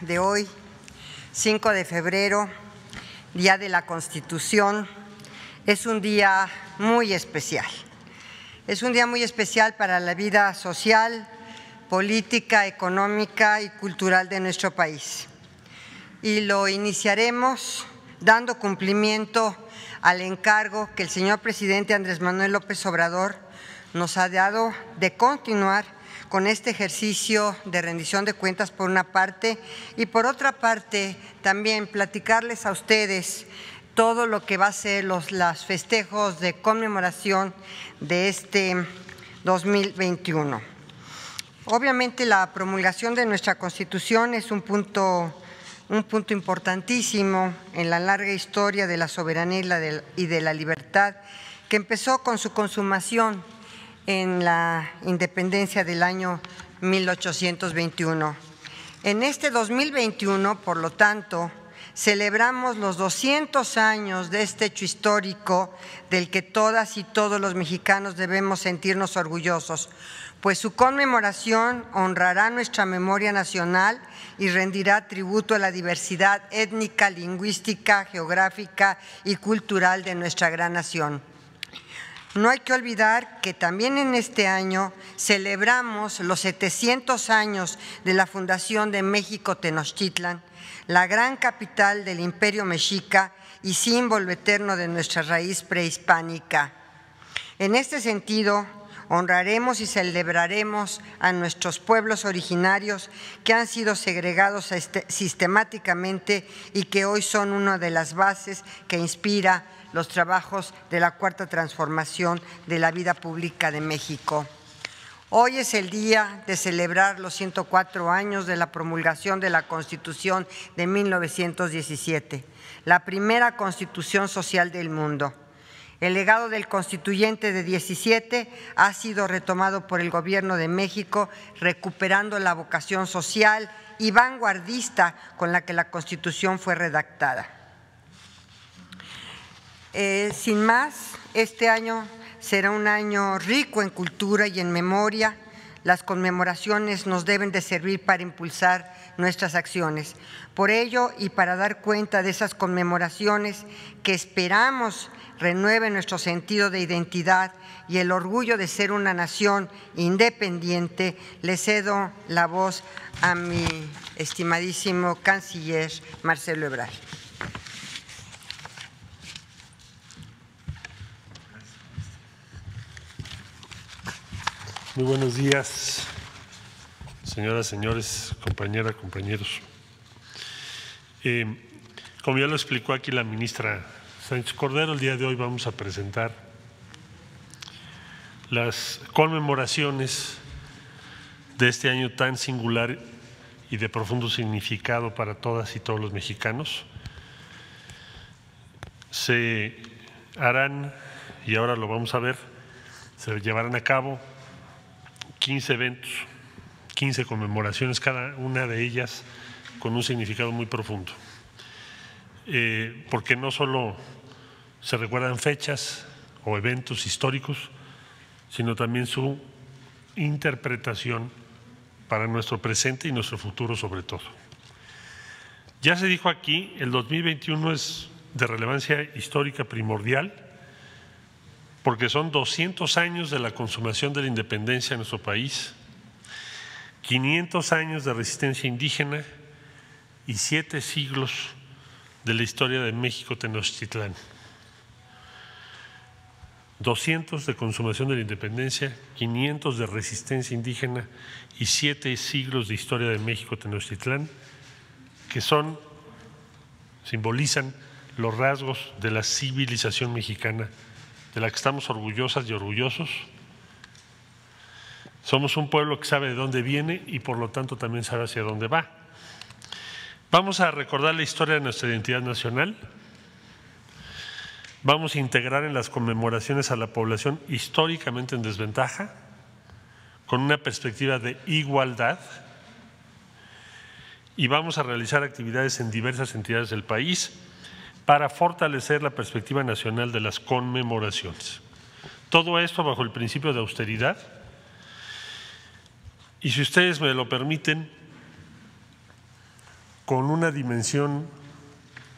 de hoy, 5 de febrero, Día de la Constitución, es un día muy especial. Es un día muy especial para la vida social, política, económica y cultural de nuestro país. Y lo iniciaremos dando cumplimiento al encargo que el señor presidente Andrés Manuel López Obrador nos ha dado de continuar con este ejercicio de rendición de cuentas por una parte y por otra parte también platicarles a ustedes todo lo que va a ser los festejos de conmemoración de este 2021. Obviamente la promulgación de nuestra Constitución es un punto, un punto importantísimo en la larga historia de la soberanía y de la libertad que empezó con su consumación en la independencia del año 1821. En este 2021, por lo tanto, celebramos los 200 años de este hecho histórico del que todas y todos los mexicanos debemos sentirnos orgullosos, pues su conmemoración honrará nuestra memoria nacional y rendirá tributo a la diversidad étnica, lingüística, geográfica y cultural de nuestra gran nación. No hay que olvidar que también en este año celebramos los 700 años de la fundación de México Tenochtitlan, la gran capital del imperio mexica y símbolo eterno de nuestra raíz prehispánica. En este sentido, honraremos y celebraremos a nuestros pueblos originarios que han sido segregados este, sistemáticamente y que hoy son una de las bases que inspira los trabajos de la cuarta transformación de la vida pública de México. Hoy es el día de celebrar los 104 años de la promulgación de la Constitución de 1917, la primera constitución social del mundo. El legado del constituyente de 17 ha sido retomado por el Gobierno de México, recuperando la vocación social y vanguardista con la que la Constitución fue redactada. Eh, sin más, este año será un año rico en cultura y en memoria. Las conmemoraciones nos deben de servir para impulsar nuestras acciones. Por ello, y para dar cuenta de esas conmemoraciones que esperamos renueven nuestro sentido de identidad y el orgullo de ser una nación independiente, le cedo la voz a mi estimadísimo canciller Marcelo Ebrard. Muy buenos días, señoras, señores, compañeras, compañeros. Eh, como ya lo explicó aquí la ministra Sánchez Cordero, el día de hoy vamos a presentar las conmemoraciones de este año tan singular y de profundo significado para todas y todos los mexicanos. Se harán, y ahora lo vamos a ver, se llevarán a cabo 15 eventos, 15 conmemoraciones, cada una de ellas con un significado muy profundo. Eh, porque no solo se recuerdan fechas o eventos históricos, sino también su interpretación para nuestro presente y nuestro futuro sobre todo. Ya se dijo aquí, el 2021 es de relevancia histórica primordial porque son 200 años de la consumación de la independencia en nuestro país, 500 años de resistencia indígena y siete siglos de la historia de México Tenochtitlán. 200 de consumación de la independencia, 500 de resistencia indígena y siete siglos de historia de México Tenochtitlán, que son, simbolizan los rasgos de la civilización mexicana de la que estamos orgullosas y orgullosos. Somos un pueblo que sabe de dónde viene y por lo tanto también sabe hacia dónde va. Vamos a recordar la historia de nuestra identidad nacional. Vamos a integrar en las conmemoraciones a la población históricamente en desventaja, con una perspectiva de igualdad. Y vamos a realizar actividades en diversas entidades del país para fortalecer la perspectiva nacional de las conmemoraciones. Todo esto bajo el principio de austeridad. Y si ustedes me lo permiten, con una dimensión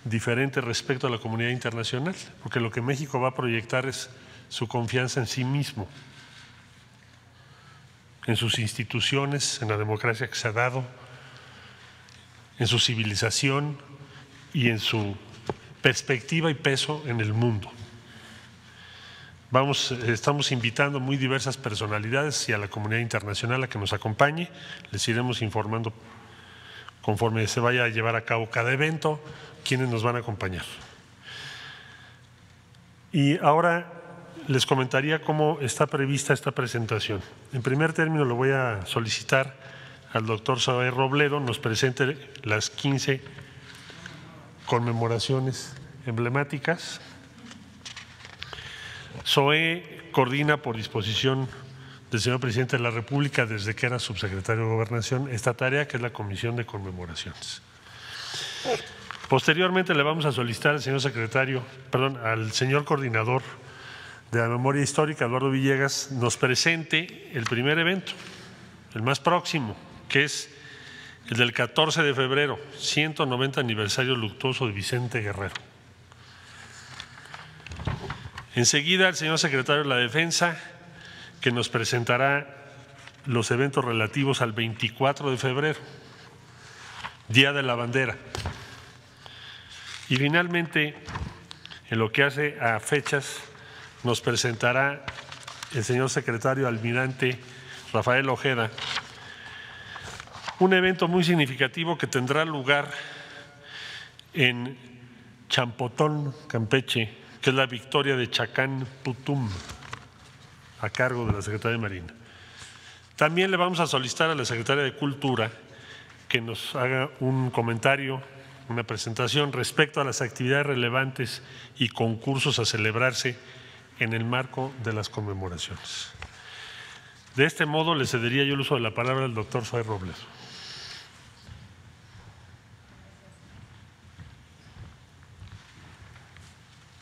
diferente respecto a la comunidad internacional, porque lo que México va a proyectar es su confianza en sí mismo, en sus instituciones, en la democracia que se ha dado, en su civilización y en su perspectiva y peso en el mundo. Vamos, estamos invitando muy diversas personalidades y a la comunidad internacional a que nos acompañe. Les iremos informando conforme se vaya a llevar a cabo cada evento, quienes nos van a acompañar. Y ahora les comentaría cómo está prevista esta presentación. En primer término, lo voy a solicitar al doctor Saber Robledo, nos presente las 15 conmemoraciones emblemáticas. SOE coordina por disposición del señor presidente de la República desde que era subsecretario de Gobernación esta tarea que es la Comisión de Conmemoraciones. Posteriormente le vamos a solicitar al señor secretario, perdón, al señor coordinador de la memoria histórica, Eduardo Villegas, nos presente el primer evento, el más próximo, que es el del 14 de febrero, 190 aniversario luctuoso de Vicente Guerrero. Enseguida el señor secretario de la Defensa, que nos presentará los eventos relativos al 24 de febrero, Día de la Bandera. Y finalmente, en lo que hace a fechas, nos presentará el señor secretario almirante Rafael Ojeda, un evento muy significativo que tendrá lugar en Champotón, Campeche, que es la victoria de Chacán Putum, a cargo de la Secretaría de Marina. También le vamos a solicitar a la Secretaria de Cultura que nos haga un comentario, una presentación respecto a las actividades relevantes y concursos a celebrarse en el marco de las conmemoraciones. De este modo le cedería yo el uso de la palabra al doctor Soy Robles.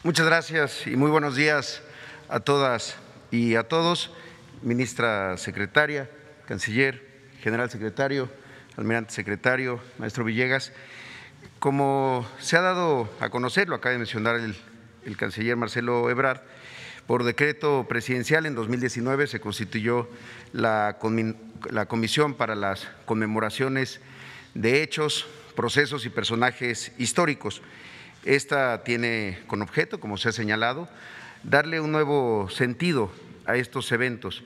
Muchas gracias y muy buenos días a todas y a todos. Ministra secretaria, canciller, general secretario, almirante secretario, maestro Villegas. Como se ha dado a conocer, lo acaba de mencionar el, canciller Marcelo Ebrard, por decreto presidencial en 2019 se constituyó la, la Comisión para las Conmemoraciones de Hechos, Procesos y Personajes Históricos esta tiene con objeto, como se ha señalado, darle un nuevo sentido a estos eventos.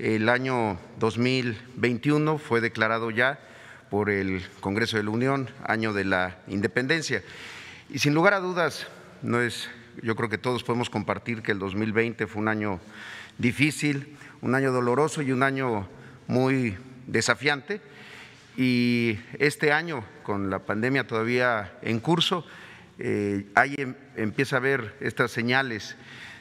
El año 2021 fue declarado ya por el Congreso de la Unión año de la independencia. Y sin lugar a dudas, no es, yo creo que todos podemos compartir que el 2020 fue un año difícil, un año doloroso y un año muy desafiante. Y este año, con la pandemia todavía en curso, ahí em, empieza a ver estas señales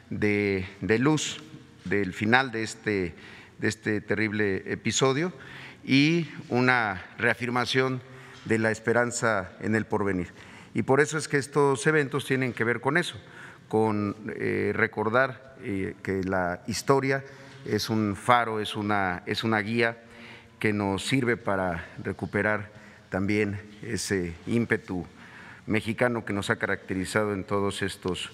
de, luz del final de este, de este terrible episodio y una reafirmación de la esperanza en el porvenir. Y por eso es que estos eventos tienen que ver con eso, con eh, recordar eh, que la historia es un faro, es una, es una guía que nos sirve para recuperar también ese ímpetu mexicano que nos ha caracterizado en todos estos,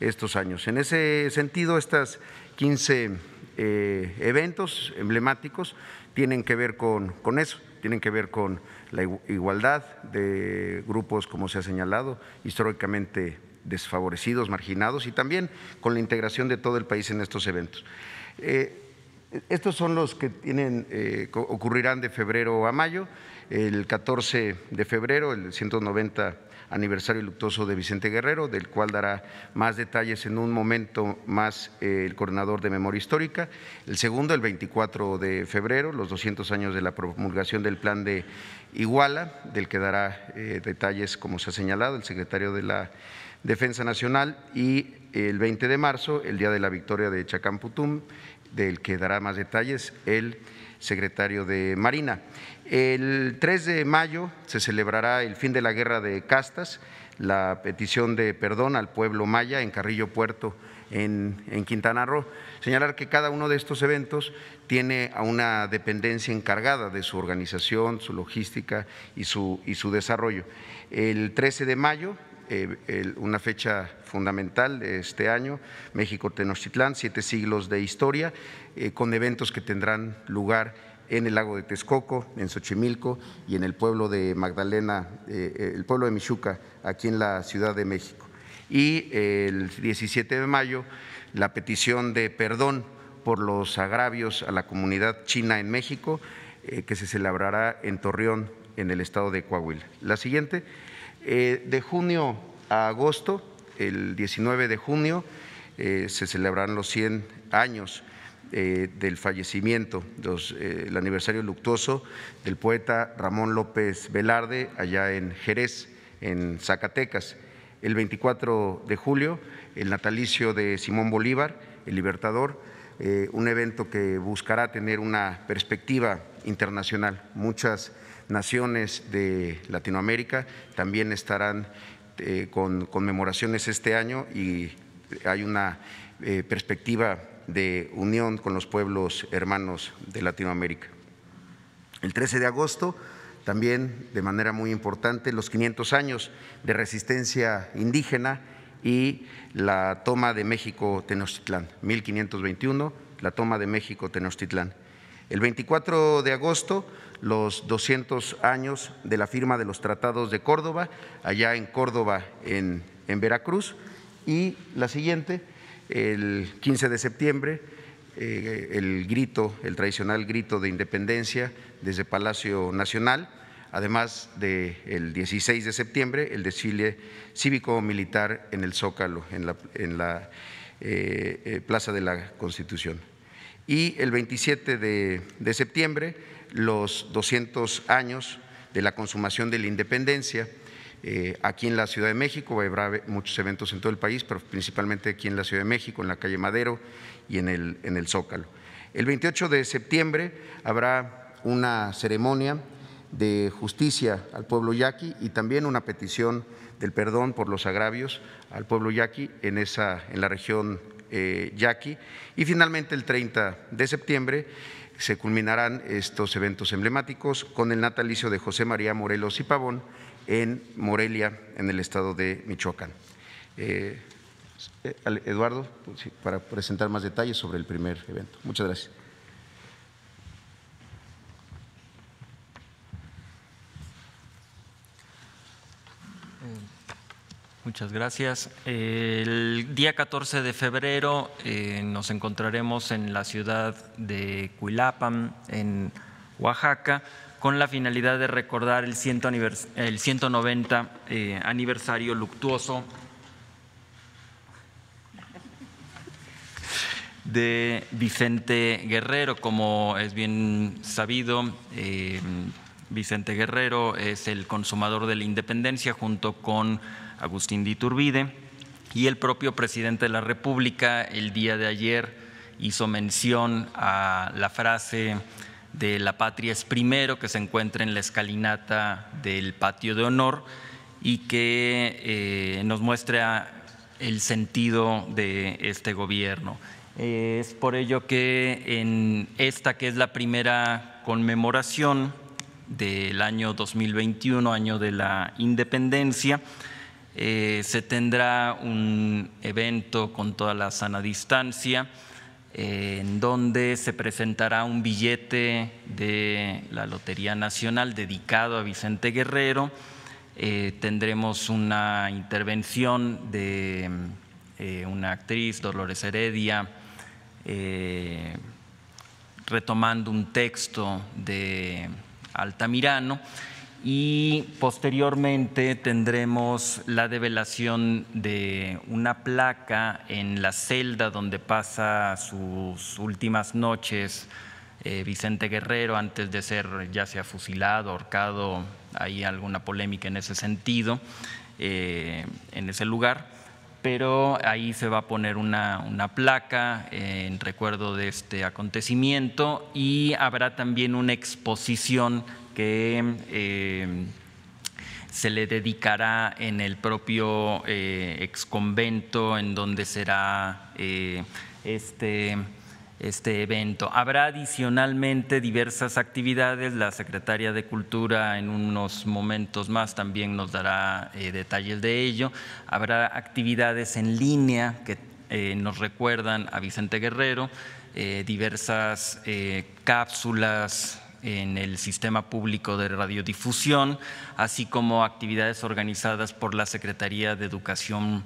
estos años. En ese sentido, estos 15 eh, eventos emblemáticos tienen que ver con, con eso, tienen que ver con la igualdad de grupos, como se ha señalado, históricamente desfavorecidos, marginados, y también con la integración de todo el país en estos eventos. Eh, estos son los que tienen, eh, ocurrirán de febrero a mayo. El 14 de febrero, el 190 aniversario luctuoso de Vicente Guerrero, del cual dará más detalles en un momento más eh, el coordinador de memoria histórica. El segundo, el 24 de febrero, los 200 años de la promulgación del plan de Iguala, del que dará eh, detalles, como se ha señalado, el secretario de la Defensa Nacional. Y el 20 de marzo, el día de la victoria de Chacamputum, del que dará más detalles el secretario de Marina. El 3 de mayo se celebrará el fin de la guerra de castas, la petición de perdón al pueblo maya en Carrillo Puerto en, en Quintana Roo. Señalar que cada uno de estos eventos tiene a una dependencia encargada de su organización, su logística y su, y su desarrollo. El 13 de mayo, eh, una fecha fundamental de este año, México Tenochtitlán, siete siglos de historia, eh, con eventos que tendrán lugar en el lago de Texcoco, en Xochimilco y en el pueblo de Magdalena, eh, el pueblo de Michuca, aquí en la Ciudad de México. Y el 17 de mayo, la petición de perdón por los agravios a la comunidad china en México, que se celebrará en Torreón, en el estado de Coahuila. La siguiente. Eh, de junio a agosto, el 19 de junio, eh, se celebrarán los 100 años eh, del fallecimiento, el aniversario luctuoso del poeta Ramón López Velarde, allá en Jerez, en Zacatecas. El 24 de julio, el natalicio de Simón Bolívar, el Libertador, un evento que buscará tener una perspectiva internacional. Muchas naciones de Latinoamérica también estarán eh, con conmemoraciones este año y hay una eh, perspectiva de unión con los pueblos hermanos de Latinoamérica. El 13 de agosto, también de manera muy importante, los 500 años de resistencia indígena y la toma de México Tenochtitlán, 1521, la toma de México Tenochtitlán. El 24 de agosto, los 200 años de la firma de los tratados de Córdoba, allá en Córdoba, en, Veracruz. Y la siguiente, el 15 de septiembre, eh, el grito, el tradicional grito de independencia desde Palacio Nacional, además del 16 de septiembre, el desfile cívico-militar en el Zócalo, en la, eh, eh, Plaza de la Constitución. Y el 27 de septiembre, los 200 años de la consumación de la independencia. Eh, aquí en la Ciudad de México habrá muchos eventos en todo el país, pero principalmente aquí en la Ciudad de México, en la calle Madero y en el, Zócalo. El 28 de septiembre habrá una ceremonia de justicia al pueblo yaqui y también una petición del perdón por los agravios al pueblo yaqui en, esa, en la región eh, yaqui. Y finalmente el 30 de septiembre se culminarán estos eventos emblemáticos con el natalicio de José María Morelos y Pavón en Morelia, en el estado de Michoacán. Eh, Eduardo, para presentar más detalles sobre el primer evento. Muchas gracias. Muchas gracias. El día 14 de febrero eh, nos encontraremos en la ciudad de Cuilapam, en Oaxaca, con la finalidad de recordar el, 190 eh, aniversario luctuoso de Vicente Guerrero. Como es bien sabido, eh, Vicente Guerrero es el consumador de la independencia junto con Agustín de Iturbide, y el propio presidente de la República el día de ayer hizo mención a la frase de la patria es primero que se encuentra en la escalinata del patio de honor y que eh, nos muestra el sentido de este gobierno. Es por ello que en esta que es la primera conmemoración del año 2021, año de la independencia, eh, se tendrá un evento con toda la sana distancia eh, en donde se presentará un billete de la Lotería Nacional dedicado a Vicente Guerrero. Eh, tendremos una intervención de una actriz, Dolores Heredia, retomando un texto de Altamirano y posteriormente tendremos la develación de una placa en la celda donde pasa sus últimas noches eh, Vicente Guerrero antes de ser ya sea fusilado, ahorcado, hay alguna polémica en ese sentido, eh, en ese lugar, pero ahí se va a poner una, placa en recuerdo de este acontecimiento y habrá también una exposición que eh, se le dedicará en el propio exconvento en donde será este este evento. Habrá adicionalmente diversas actividades. La secretaria de Cultura en unos momentos más también nos dará eh, detalles de ello. Habrá actividades en línea que eh, nos recuerdan a Vicente Guerrero, eh, diversas cápsulas en el sistema público de radiodifusión, así como actividades organizadas por la Secretaría de Educación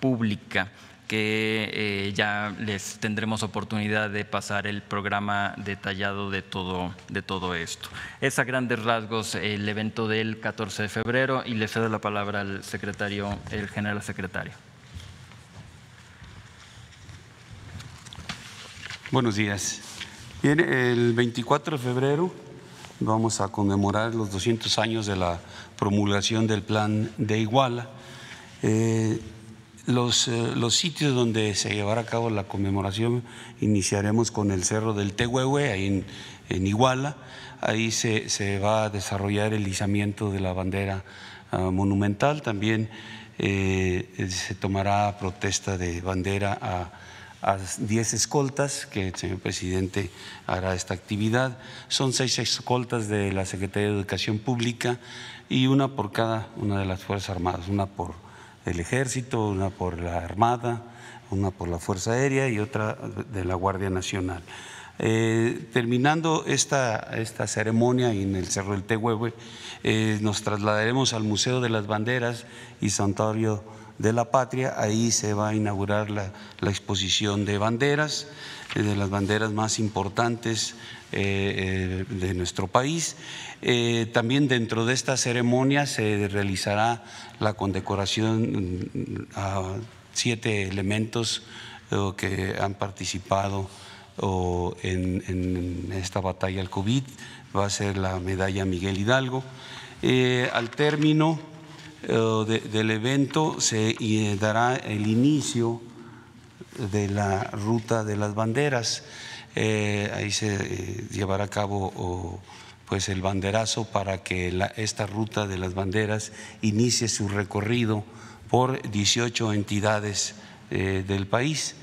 Pública que eh, ya les tendremos oportunidad de pasar el programa detallado de todo, de todo esto. Es a grandes rasgos el evento del 14 de febrero y le cedo la palabra al secretario, el general secretario. Buenos días. Bien, el 24 de febrero vamos a conmemorar los 200 años de la promulgación del plan de Iguala. Eh, los, eh, los, sitios donde se llevará a cabo la conmemoración, iniciaremos con el Cerro del Tehuehue, ahí en, Iguala. Ahí se, se, va a desarrollar el izamiento de la bandera ah, monumental. También eh, se tomará protesta de bandera a, a 10 escoltas, que el señor presidente hará esta actividad. Son seis escoltas de la Secretaría de Educación Pública y una por cada una de las Fuerzas Armadas, una por el ejército, una por la Armada, una por la Fuerza Aérea y otra de la Guardia Nacional. Eh, terminando esta, esta, ceremonia en el Cerro del Tehuehue, eh, nos trasladaremos al Museo de las Banderas y Santuario de la Patria. Ahí se va a inaugurar la, exposición de banderas, eh, de las banderas más importantes de nuestro país. también dentro de esta ceremonia se realizará la condecoración mm, a siete elementos eh, que han participado en, esta batalla al COVID, va a ser la medalla Miguel Hidalgo. Eh, al término eh, del evento se dará el inicio de la ruta de las banderas. ahí se llevará a cabo pues el banderazo para que esta ruta de las banderas inicie su recorrido por 18 entidades eh, del país.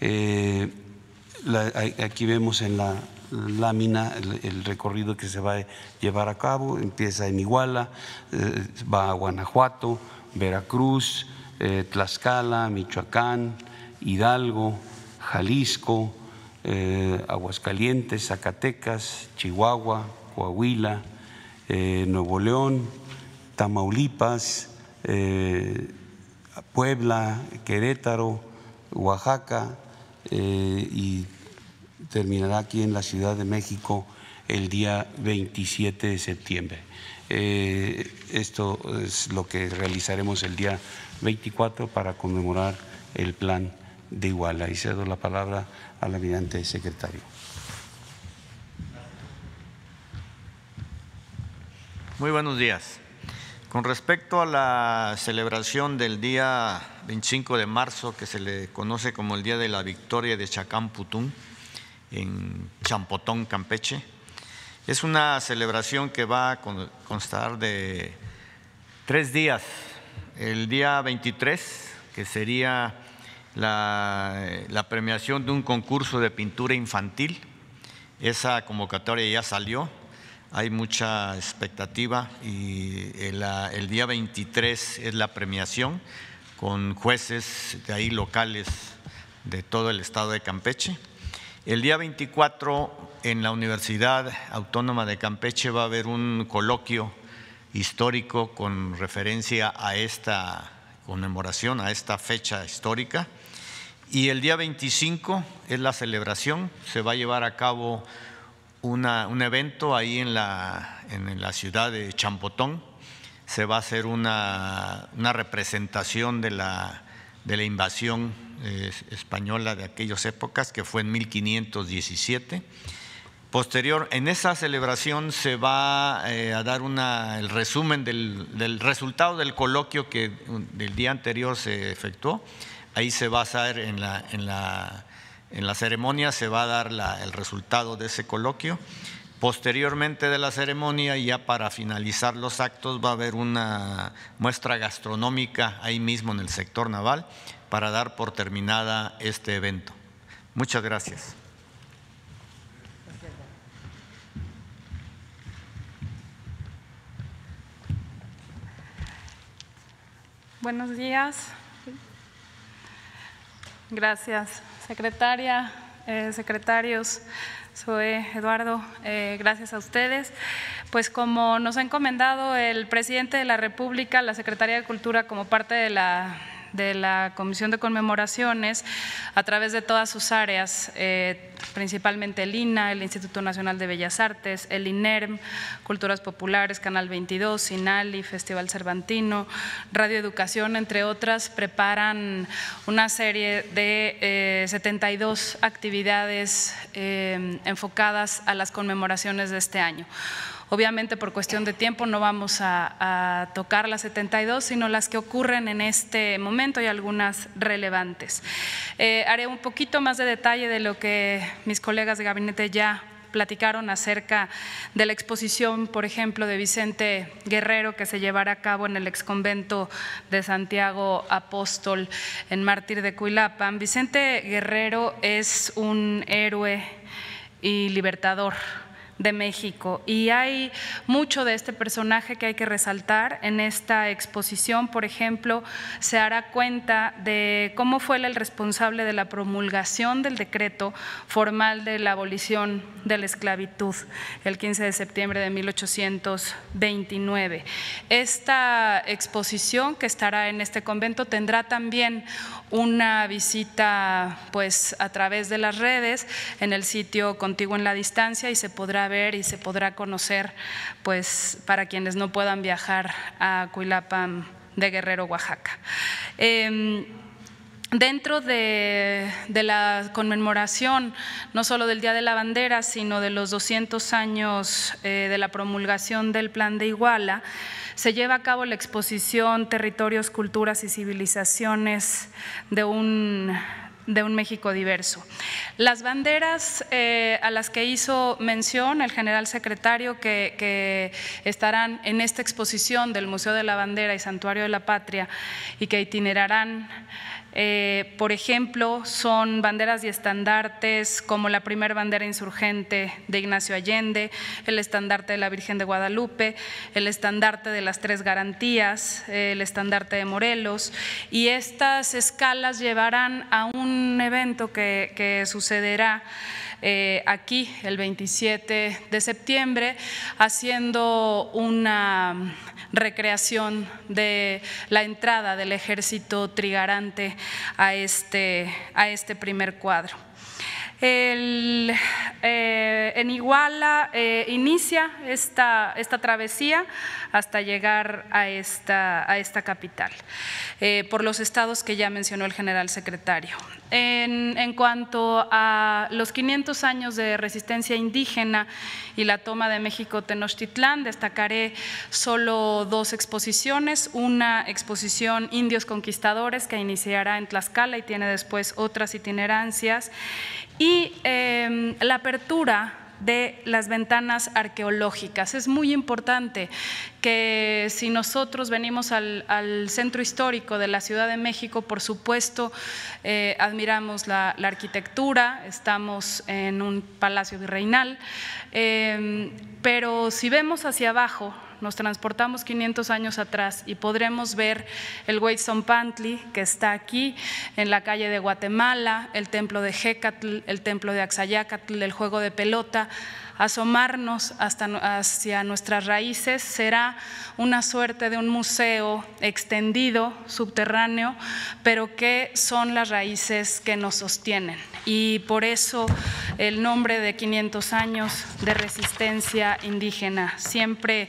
Eh, aquí vemos en la lámina el, recorrido que se va a llevar a cabo, empieza en Iguala, eh, va a Guanajuato, Veracruz, Tlaxcala, Michoacán, Hidalgo, Jalisco, Aguascalientes, Zacatecas, Chihuahua, Coahuila, eh, Nuevo León, Tamaulipas, eh, Puebla, Querétaro, Oaxaca eh, y terminará aquí en la Ciudad de México el día 27 de septiembre. esto es lo que realizaremos el día 24 para conmemorar el plan de Iguala. Y cedo la palabra al almirante secretario. Muy buenos días. Con respecto a la celebración del día 25 de marzo, que se le conoce como el Día de la Victoria de Chacán-Putún, en Champotón, Campeche, es una celebración que va a constar de tres días. El día 23, que sería la, premiación de un concurso de pintura infantil, esa convocatoria ya salió, hay mucha expectativa y el, día 23 es la premiación con jueces de ahí locales de todo el estado de Campeche. El día 24 en la Universidad Autónoma de Campeche va a haber un coloquio histórico con referencia a esta conmemoración, a esta fecha histórica. Y el día 25 es la celebración, se va a llevar a cabo un evento ahí en la, en la ciudad de Champotón. Se va a hacer una, representación de la, de la invasión española de aquellas épocas, que fue en 1517. Posterior, en esa celebración se va eh, a dar una, el resumen del, del, resultado del coloquio que del día anterior se efectuó. Ahí se va a hacer en la, en la en la ceremonia se va a dar el resultado de ese coloquio. Posteriormente de la ceremonia, ya para finalizar los actos, va a haber una muestra gastronómica ahí mismo en el sector naval para dar por terminada este evento. Muchas gracias. Buenos días. Gracias, secretaria, eh, secretarios. Soy Eduardo, eh, gracias a ustedes. Pues como nos ha encomendado el presidente de la República, la Secretaría de Cultura como parte de la de la Comisión de Conmemoraciones a través de todas sus áreas, eh, principalmente el INA, el Instituto Nacional de Bellas Artes, el INERM, Culturas Populares, Canal 22, SINALI, Festival Cervantino, Radio Educación, entre otras, preparan una serie de 72 eh, actividades eh, enfocadas a las conmemoraciones de este año. Obviamente por cuestión de tiempo no vamos a, tocar las 72, sino las que ocurren en este momento y algunas relevantes. Eh, haré un poquito más de detalle de lo que mis colegas de gabinete ya platicaron acerca de la exposición, por ejemplo, de Vicente Guerrero que se llevará a cabo en el exconvento de Santiago Apóstol en Mártir de Cuilapan. Vicente Guerrero es un héroe y libertador de México. Y hay mucho de este personaje que hay que resaltar. En esta exposición, por ejemplo, se hará cuenta de cómo fue el responsable de la promulgación del decreto formal de la abolición de la esclavitud el 15 de septiembre de 1829. Esta exposición que estará en este convento tendrá también una visita pues a través de las redes en el sitio Contigo en la Distancia y se podrá ver y se podrá conocer pues para quienes no puedan viajar a Cuilapan de Guerrero, Oaxaca. Em, dentro de, la conmemoración, no solo del Día de la Bandera, sino de los 200 años eh, de la promulgación del Plan de Iguala, se lleva a cabo la exposición Territorios, Culturas y Civilizaciones de un de un México diverso. Las banderas eh, a las que hizo mención el general secretario que, que, estarán en esta exposición del Museo de la Bandera y Santuario de la Patria y que itinerarán eh, por ejemplo, son banderas y estandartes como la primera bandera insurgente de Ignacio Allende, el estandarte de la Virgen de Guadalupe, el estandarte de las tres garantías, el estandarte de Morelos, y estas escalas llevarán a un evento que, que sucederá eh, aquí el 27 de septiembre, haciendo una recreación de la entrada del ejército trigarante a este, este primer cuadro. El, eh, en Iguala eh, inicia esta, travesía hasta llegar a esta, a esta capital, eh, por los estados que ya mencionó el general secretario. En, en, cuanto a los 500 años de resistencia indígena y la toma de México Tenochtitlán, destacaré solo dos exposiciones, una exposición Indios Conquistadores que iniciará en Tlaxcala y tiene después otras itinerancias, y em, la apertura de las ventanas arqueológicas. Es muy importante que si nosotros venimos al, centro histórico de la Ciudad de México, por supuesto, eh, admiramos la, arquitectura, estamos en un palacio virreinal, em, pero si vemos hacia abajo, nos transportamos 500 años atrás y podremos ver el Pantli que está aquí en la calle de Guatemala, el templo de Jecatl, el templo de Axayacatl, el juego de pelota, asomarnos hasta hacia nuestras raíces será una suerte de un museo extendido, subterráneo, pero que son las raíces que nos sostienen. Y por eso el nombre de 500 años de resistencia indígena. Siempre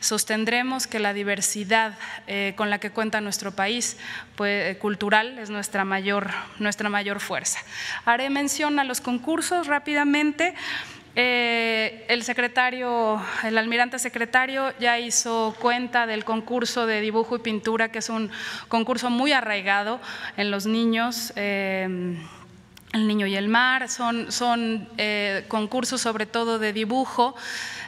sostendremos que la diversidad eh, con la que cuenta nuestro país pues, eh, cultural es nuestra mayor, nuestra mayor fuerza. Haré mención a los concursos rápidamente. Eh, el secretario, el almirante secretario ya hizo cuenta del concurso de dibujo y pintura, que es un concurso muy arraigado en los niños el Niño y el Mar, son, son concursos sobre todo de dibujo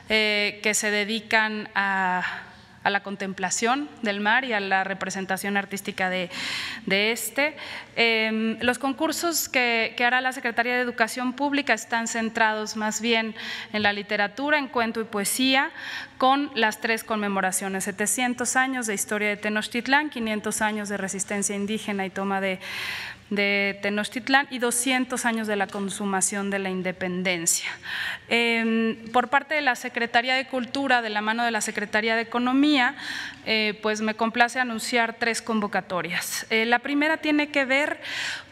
eh, que se dedican a, la contemplación del mar y a la representación artística de, este. Em, los concursos que, que, hará la Secretaría de Educación Pública están centrados más bien en la literatura, en cuento y poesía, con las tres conmemoraciones, 700 años de historia de Tenochtitlán, 500 años de resistencia indígena y toma de de Tenochtitlán y 200 años de la consumación de la independencia. Em, por parte de la Secretaría de Cultura, de la mano de la Secretaría de Economía, eh, pues me complace anunciar tres convocatorias. Eh, la primera tiene que ver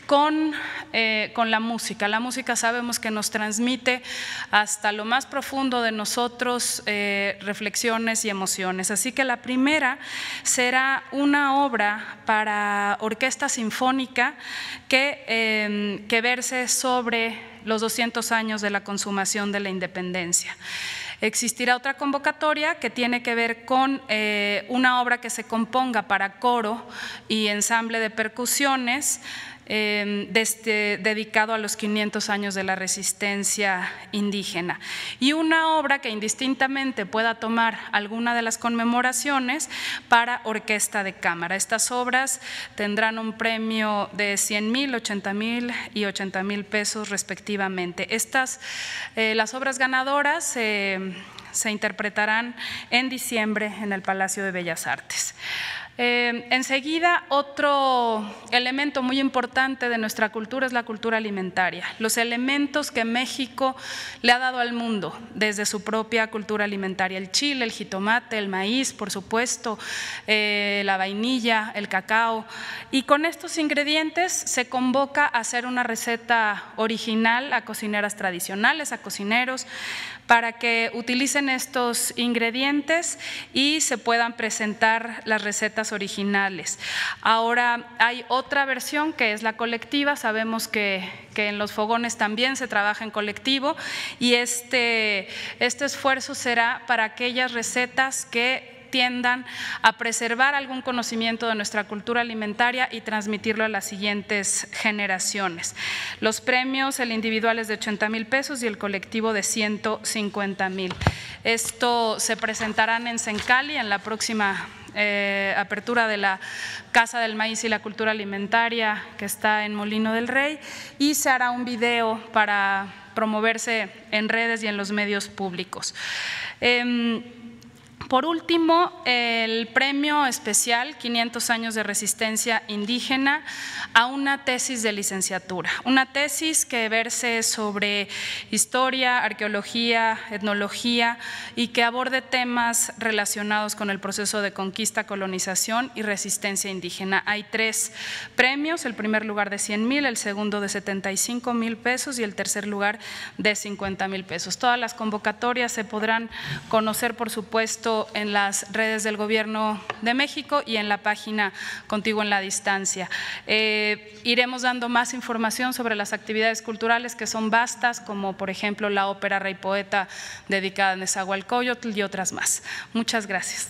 con, eh, con, la música. La música sabemos que nos transmite hasta lo más profundo de nosotros eh, reflexiones y emociones. Así que la primera será una obra para orquesta sinfónica que, em, que verse sobre los 200 años de la consumación de la independencia. Existirá otra convocatoria que tiene que ver con eh, una obra que se componga para coro y ensamble de percusiones Em, este, dedicado a los 500 años de la resistencia indígena. Y una obra que indistintamente pueda tomar alguna de las conmemoraciones para orquesta de cámara. Estas obras tendrán un premio de 100 mil, 80 mil y 80 mil pesos respectivamente. Estas, eh, las obras ganadoras eh, se interpretarán en diciembre en el Palacio de Bellas Artes. Eh, enseguida, otro elemento muy importante de nuestra cultura es la cultura alimentaria, los elementos que México le ha dado al mundo desde su propia cultura alimentaria, el chile, el jitomate, el maíz, por supuesto, eh, la vainilla, el cacao. Y con estos ingredientes se convoca a hacer una receta original a cocineras tradicionales, a cocineros, para que utilicen estos ingredientes y se puedan presentar las recetas originales. Ahora hay otra versión que es la colectiva, sabemos que, que en los fogones también se trabaja en colectivo y este, este esfuerzo será para aquellas recetas que tiendan a preservar algún conocimiento de nuestra cultura alimentaria y transmitirlo a las siguientes generaciones. Los premios, el individual es de 80 mil pesos y el colectivo de 150 mil. Esto se presentarán en Sencali en la próxima eh, apertura de la Casa del Maíz y la Cultura Alimentaria que está en Molino del Rey y se hará un video para promoverse en redes y en los medios públicos. Em, por último, el premio especial 500 años de resistencia indígena a una tesis de licenciatura, una tesis que verse sobre historia, arqueología, etnología y que aborde temas relacionados con el proceso de conquista, colonización y resistencia indígena. Hay tres premios, el primer lugar de 100 mil, el segundo de 75 mil pesos y el tercer lugar de 50 mil pesos. Todas las convocatorias se podrán conocer, por supuesto, en las redes del Gobierno de México y en la página Contigo en la Distancia. Eh, iremos dando más información sobre las actividades culturales que son vastas, como por ejemplo la ópera Rey Poeta dedicada a Nezahualcóyotl y otras más. Muchas gracias.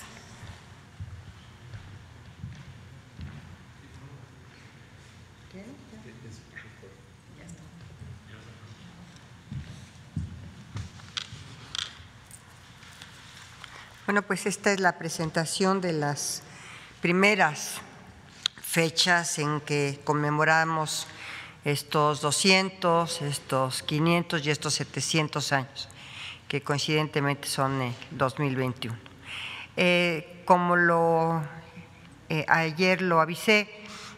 Bueno, pues esta es la presentación de las primeras fechas en que conmemoramos estos 200, estos 500 y estos 700 años, que coincidentemente son el 2021. Eh, como lo, eh, ayer lo avisé,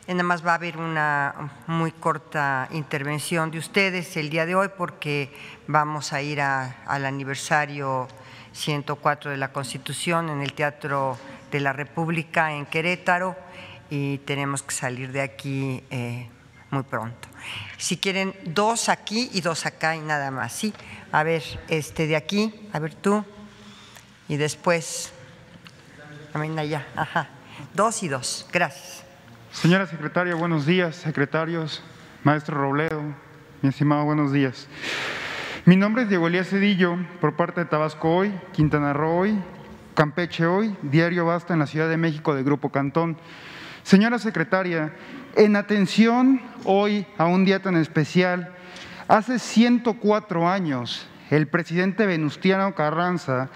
nada más va a haber una muy corta intervención de ustedes el día de hoy porque vamos a ir al aniversario 104 de la Constitución en el Teatro de la República en Querétaro y tenemos que salir de aquí eh, muy pronto. Si quieren, dos aquí y dos acá y nada más, ¿sí? A ver, este de aquí, a ver tú, y después, también allá, ajá, dos y dos, gracias. Señora secretaria, buenos días, secretarios, maestro Robledo, mi estimado, buenos días. Mi nombre es Diego Elías Cedillo, por parte de Tabasco Hoy, Quintana Roo Hoy, Campeche Hoy, Diario Basta en la Ciudad de México de Grupo Cantón. Señora secretaria, en atención hoy a un día tan especial, hace 104 años el presidente Venustiano Carranza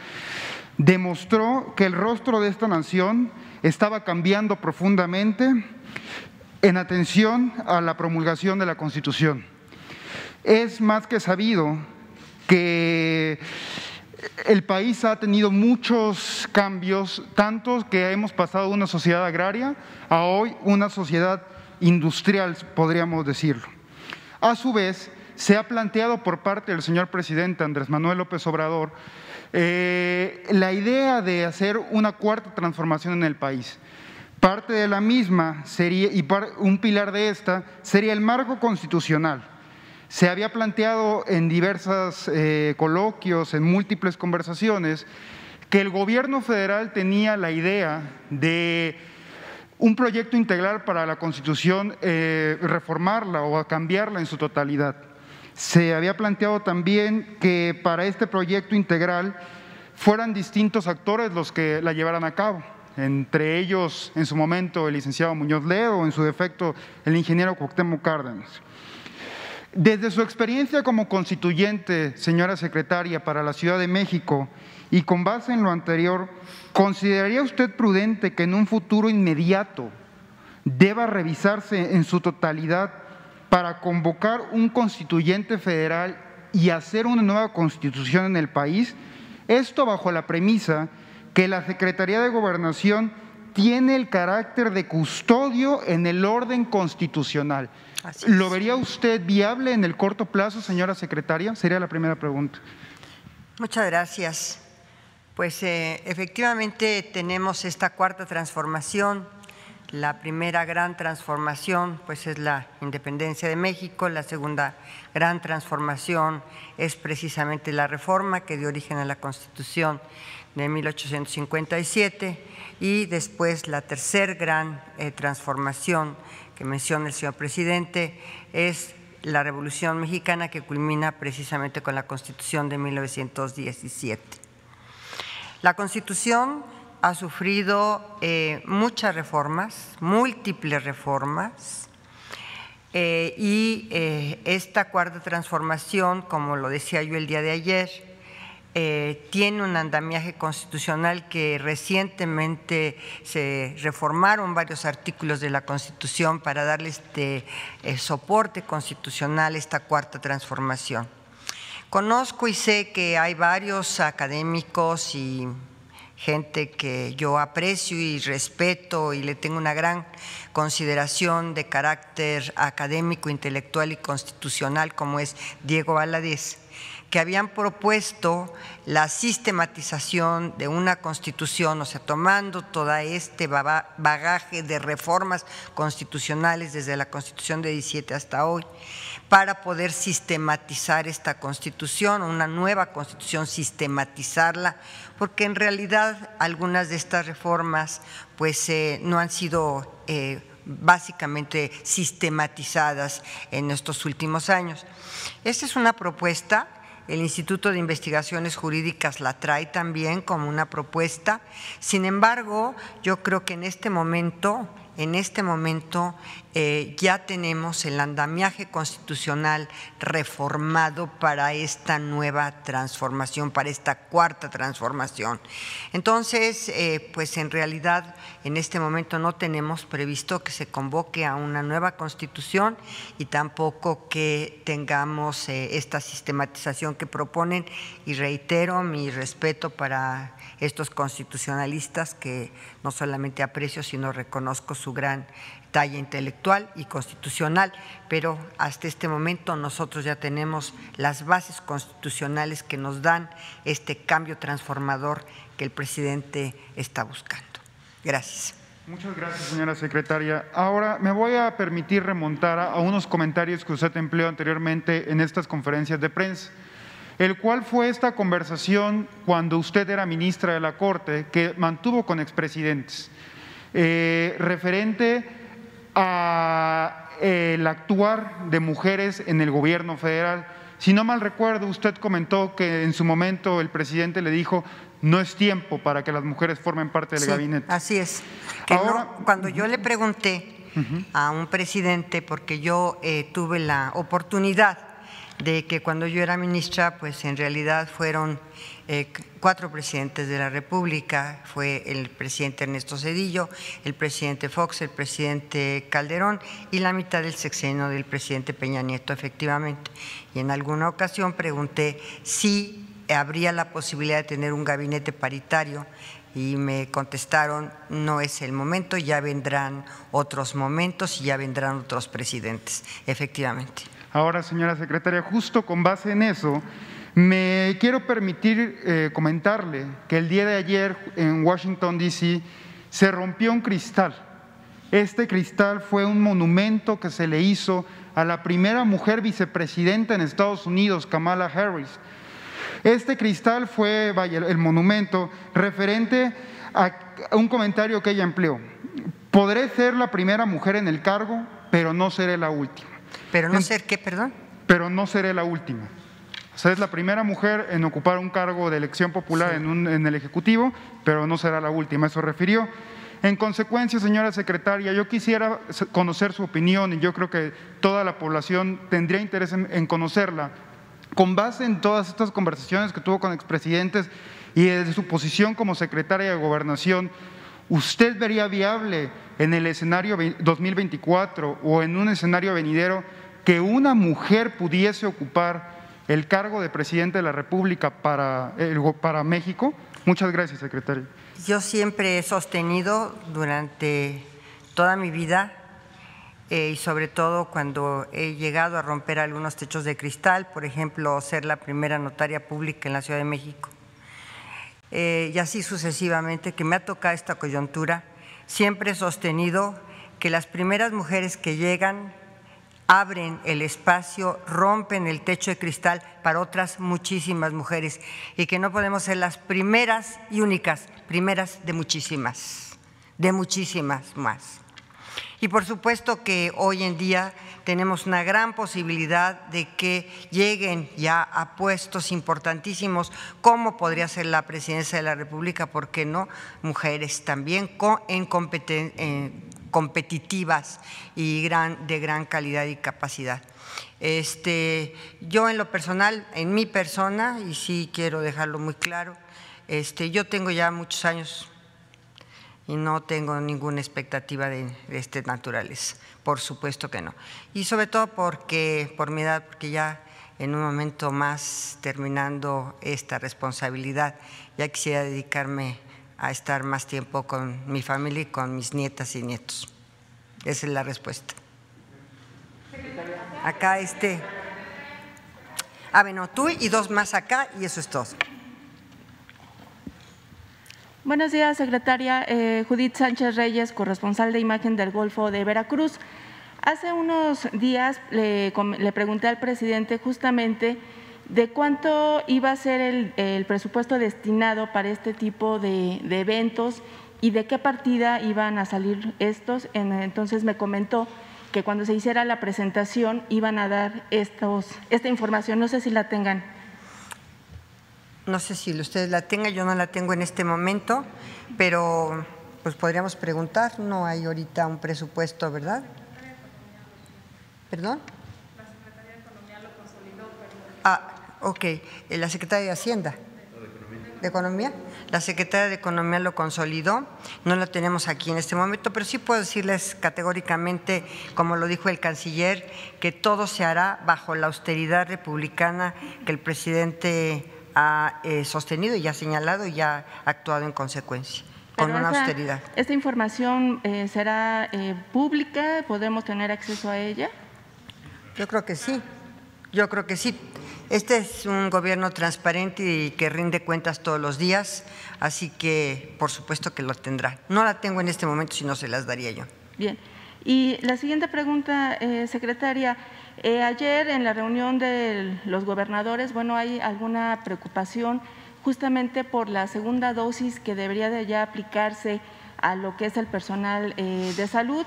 demostró que el rostro de esta nación estaba cambiando profundamente en atención a la promulgación de la Constitución. Es más que sabido que el país ha tenido muchos cambios, tantos que hemos pasado de una sociedad agraria a hoy una sociedad industrial, podríamos decirlo. A su vez, se ha planteado por parte del señor presidente Andrés Manuel López Obrador eh, la idea de hacer una cuarta transformación en el país. Parte de la misma sería, y un pilar de esta sería el marco constitucional. Se había planteado en diversos eh, coloquios, en múltiples conversaciones, que el gobierno federal tenía la idea de un proyecto integral para la Constitución, eh, reformarla o cambiarla en su totalidad. Se había planteado también que para este proyecto integral fueran distintos actores los que la llevaran a cabo, entre ellos en su momento el licenciado Muñoz Ledo, en su defecto el ingeniero Cuauhtémoc Cárdenas. Desde su experiencia como constituyente, señora secretaria, para la Ciudad de México, y con base en lo anterior, ¿consideraría usted prudente que en un futuro inmediato deba revisarse en su totalidad para convocar un constituyente federal y hacer una nueva constitución en el país, esto bajo la premisa que la Secretaría de Gobernación tiene el carácter de custodio en el orden constitucional. ¿Lo vería usted viable en el corto plazo, señora secretaria? Sería la primera pregunta. Muchas gracias. Pues eh, efectivamente tenemos esta cuarta transformación la primera gran transformación pues es la independencia de México, la segunda gran transformación es precisamente la reforma que dio origen a la Constitución de 1857 y después la tercera gran eh, transformación menciona el señor presidente es la Revolución Mexicana que culmina precisamente con la Constitución de 1917. La Constitución ha sufrido eh, muchas reformas, múltiples reformas, eh, y eh, esta cuarta transformación, como lo decía yo el día de ayer, tiene un andamiaje constitucional que recientemente se reformaron varios artículos de la Constitución para darle este soporte constitucional a esta cuarta transformación. Conozco y sé que hay varios académicos y gente que yo aprecio y respeto y le tengo una gran consideración de carácter académico, intelectual y constitucional, como es Diego Valadez, que habían propuesto la sistematización de una constitución, o sea, tomando todo este bagaje de reformas constitucionales desde la constitución de 17 hasta hoy, para poder sistematizar esta constitución, una nueva constitución, sistematizarla, porque en realidad algunas de estas reformas pues eh, no han sido eh, básicamente sistematizadas en estos últimos años. Esta es una propuesta el Instituto de Investigaciones Jurídicas la trae también como una propuesta. Sin embargo, yo creo que en este momento en este momento eh, ya tenemos el andamiaje constitucional reformado para esta nueva transformación, para esta cuarta transformación. Entonces, eh, pues en realidad en este momento no tenemos previsto que se convoque a una nueva constitución y tampoco que tengamos eh, esta sistematización que proponen y reitero mi respeto para estos constitucionalistas que no solamente aprecio, sino reconozco su gran talla intelectual y constitucional, pero hasta este momento nosotros ya tenemos las bases constitucionales que nos dan este cambio transformador que el presidente está buscando. Gracias. Muchas gracias, señora secretaria. Ahora me voy a permitir remontar a unos comentarios que usted empleó anteriormente en estas conferencias de prensa el cual fue esta conversación cuando usted era ministra de la Corte, que mantuvo con expresidentes, eh, referente a el actuar de mujeres en el gobierno federal. Si no mal recuerdo, usted comentó que en su momento el presidente le dijo no es tiempo para que las mujeres formen parte del Sí, gabinete. Así es. Que no- Ahora- cuando yo le pregunté a un presidente, porque yo eh, tuve la oportunidad de que cuando yo era ministra, pues en realidad fueron eh, cuatro presidentes de la República, fue el presidente Ernesto Cedillo, el presidente Fox, el presidente Calderón y la mitad del sexenio del presidente Peña Nieto, efectivamente. Y en alguna ocasión pregunté si habría la posibilidad de tener un gabinete paritario y me contestaron, no es el momento, ya vendrán otros momentos y ya vendrán otros presidentes, efectivamente. Ahora, señora secretaria, justo con base en eso, me quiero permitir eh, comentarle que el día de ayer en Washington, D.C., se rompió un cristal. Este cristal fue un monumento que se le hizo a la primera mujer vicepresidenta en Estados Unidos, Kamala Harris. Este cristal fue, el monumento referente a un comentario que ella empleó. Podré ser la primera mujer en el cargo, pero no seré la última. Pero no sé qué, perdón. pero no seré la última. O sea, es la primera mujer en ocupar un cargo de elección popular en, un- en el Ejecutivo, pero no será la última, eso refirió. En consecuencia, señora secretaria, yo quisiera conocer su opinión y yo creo que toda la población tendría interés en conocerla. Con base en todas estas conversaciones que tuvo con expresidentes y desde su posición como secretaria de Gobernación, ¿usted vería viable en el escenario ve- 2024 o en un escenario venidero que una mujer pudiese ocupar el cargo de presidente de la República para, para México? Muchas gracias, secretaria. Yo siempre he sostenido durante toda mi vida eh, y sobre todo cuando he llegado a romper algunos techos de cristal, por ejemplo, ser la primera notaria pública en la Ciudad de México, eh, y así sucesivamente, que me ha tocado esta coyuntura, siempre he sostenido que las primeras mujeres que llegan abren el espacio, rompen el techo de cristal para otras muchísimas mujeres y que no podemos ser las primeras y únicas, primeras de muchísimas, de muchísimas más. Y por supuesto que hoy en día tenemos una gran posibilidad de que lleguen ya a puestos importantísimos, como podría ser la presidencia de la República, ¿por qué no? Mujeres también en competitivas y de gran calidad y capacidad. Este, yo en lo personal, en mi persona, y sí quiero dejarlo muy claro, este, yo tengo ya muchos años y no tengo ninguna expectativa de, de este naturaleza, por supuesto que no. Y sobre todo porque, por mi edad, porque ya en un momento más terminando esta responsabilidad, ya quisiera dedicarme a estar más tiempo con mi familia y con mis nietas y nietos. Esa es la respuesta. Acá este. Ah, bueno, tú y dos más acá y eso es todo. Buenos días, secretaria. Eh, Judith Sánchez Reyes, corresponsal de imagen del Golfo de Veracruz. Hace unos días le, le pregunté al presidente justamente de cuánto iba a ser el, presupuesto destinado para este tipo de, de eventos y de qué partida iban a salir estos. En- entonces me comentó que cuando se hiciera la presentación iban a dar estos, esta información. No sé si la tengan. No sé si ustedes la tengan, yo no la tengo en este momento, pero pues podríamos preguntar, no hay ahorita un presupuesto, ¿verdad? ¿Perdón? La Secretaría de Economía lo consolidó, Ah, ok, Eh, la Secretaría de Hacienda. ¿De Economía? La Secretaría de Economía lo consolidó, no lo tenemos aquí en este momento, pero sí puedo decirles categóricamente, como lo dijo el canciller, que todo se hará bajo la austeridad republicana que el presidente ha eh, sostenido y ha señalado y ha actuado en consecuencia, con Pero una esa- austeridad. ¿Esta información eh, será eh, pública? ¿Podemos tener acceso a ella? Yo creo que sí, yo creo que sí. Este es un gobierno transparente y que rinde cuentas todos los días, así que por supuesto que lo tendrá. No la tengo en este momento, si no se las daría yo. Bien. Y la siguiente pregunta, eh, secretaria. Eh, ayer en la reunión de los gobernadores, bueno, hay alguna preocupación justamente por la segunda dosis que debería de ya aplicarse a lo que es el personal eh, de salud.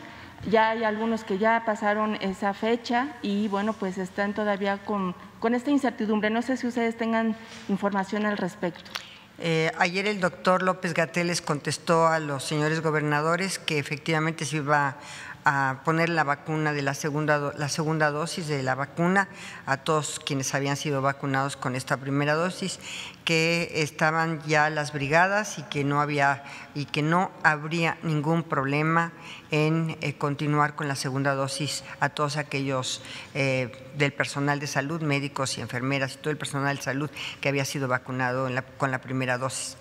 Ya hay algunos que ya pasaron esa fecha y bueno, pues están todavía con, con esta incertidumbre. No sé si ustedes tengan información al respecto. Eh, ayer el doctor López Gatel les contestó a los señores gobernadores que efectivamente se iba a poner la vacuna de la segunda, la segunda dosis de la vacuna a todos quienes habían sido vacunados con esta primera dosis, que estaban ya las brigadas y que no había y que no habría ningún problema en eh, continuar con la segunda dosis a todos aquellos eh, del personal de salud, médicos y enfermeras y todo el personal de salud que había sido vacunado con la primera dosis.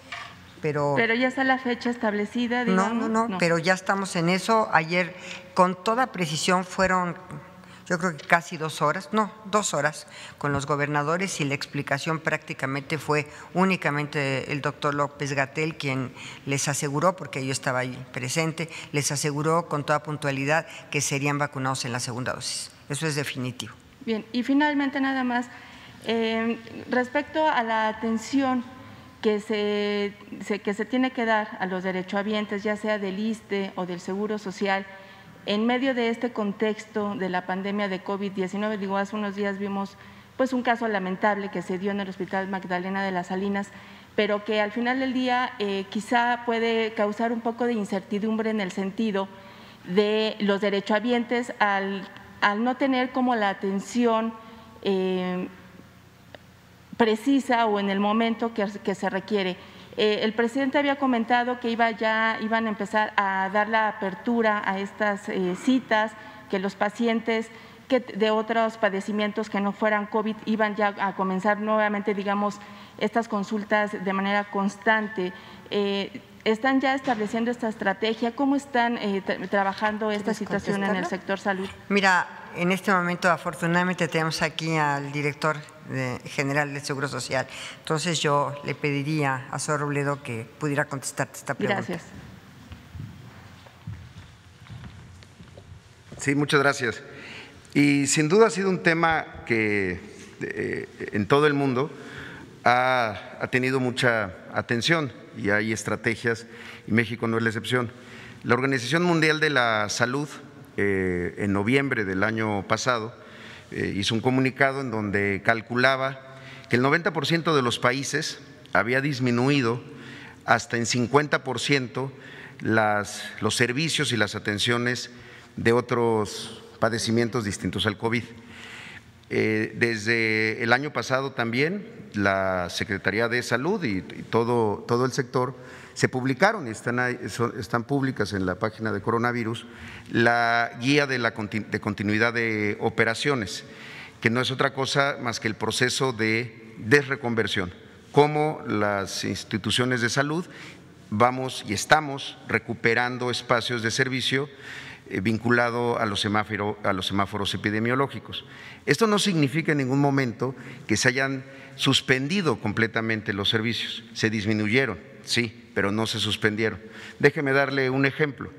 Pero, ya está la fecha establecida, digamos. No, no, no, pero ya estamos en eso. Ayer, con toda precisión, fueron, yo creo que casi dos horas, no, dos horas con los gobernadores y la explicación prácticamente fue únicamente el doctor López Gatel quien les aseguró, porque yo estaba ahí presente, les aseguró con toda puntualidad que serían vacunados en la segunda dosis. Eso es definitivo. Bien, y finalmente nada más, eh, respecto a la atención que se, que se tiene que dar a los derechohabientes, ya sea del ISTE o del Seguro Social, en medio de este contexto de la pandemia de COVID-19. Digo, hace unos días vimos pues un caso lamentable que se dio en el Hospital Magdalena de las Salinas, pero que al final del día eh, quizá puede causar un poco de incertidumbre en el sentido de los derechohabientes al, al no tener como la atención eh, precisa o en el momento que, se requiere. Eh, el presidente había comentado que iba ya, iban a empezar a dar la apertura a estas eh, citas, que los pacientes que de otros padecimientos que no fueran COVID iban ya a comenzar nuevamente, digamos, estas consultas de manera constante. Eh, ¿Están ya estableciendo esta estrategia? ¿Cómo están trabajando esta situación en el sector salud? Mira, en este momento afortunadamente tenemos aquí al director general del Seguro Social. Entonces yo le pediría a Sor Robledo que pudiera contestarte esta pregunta. Gracias. Sí, muchas gracias. Y sin duda ha sido un tema que eh, en todo el mundo ha, ha, tenido mucha atención y hay estrategias y México no es la excepción. La Organización Mundial de la Salud en noviembre del año pasado eh, hizo un comunicado en donde calculaba que el 90% de los países había disminuido hasta en 50% las, los servicios y las atenciones de otros padecimientos distintos al COVID. Eh, desde el año pasado también la Secretaría de Salud y, todo, todo el sector se publicaron y están, están públicas en la página de coronavirus la guía de, la, de continuidad de operaciones, que no es otra cosa más que el proceso de desreconversión, cómo las instituciones de salud vamos y estamos recuperando espacios de servicio eh, vinculado a los, a los semáforos epidemiológicos. Esto no significa en ningún momento que se hayan suspendido completamente los servicios, se disminuyeron, sí, pero no se suspendieron. Déjeme darle un ejemplo.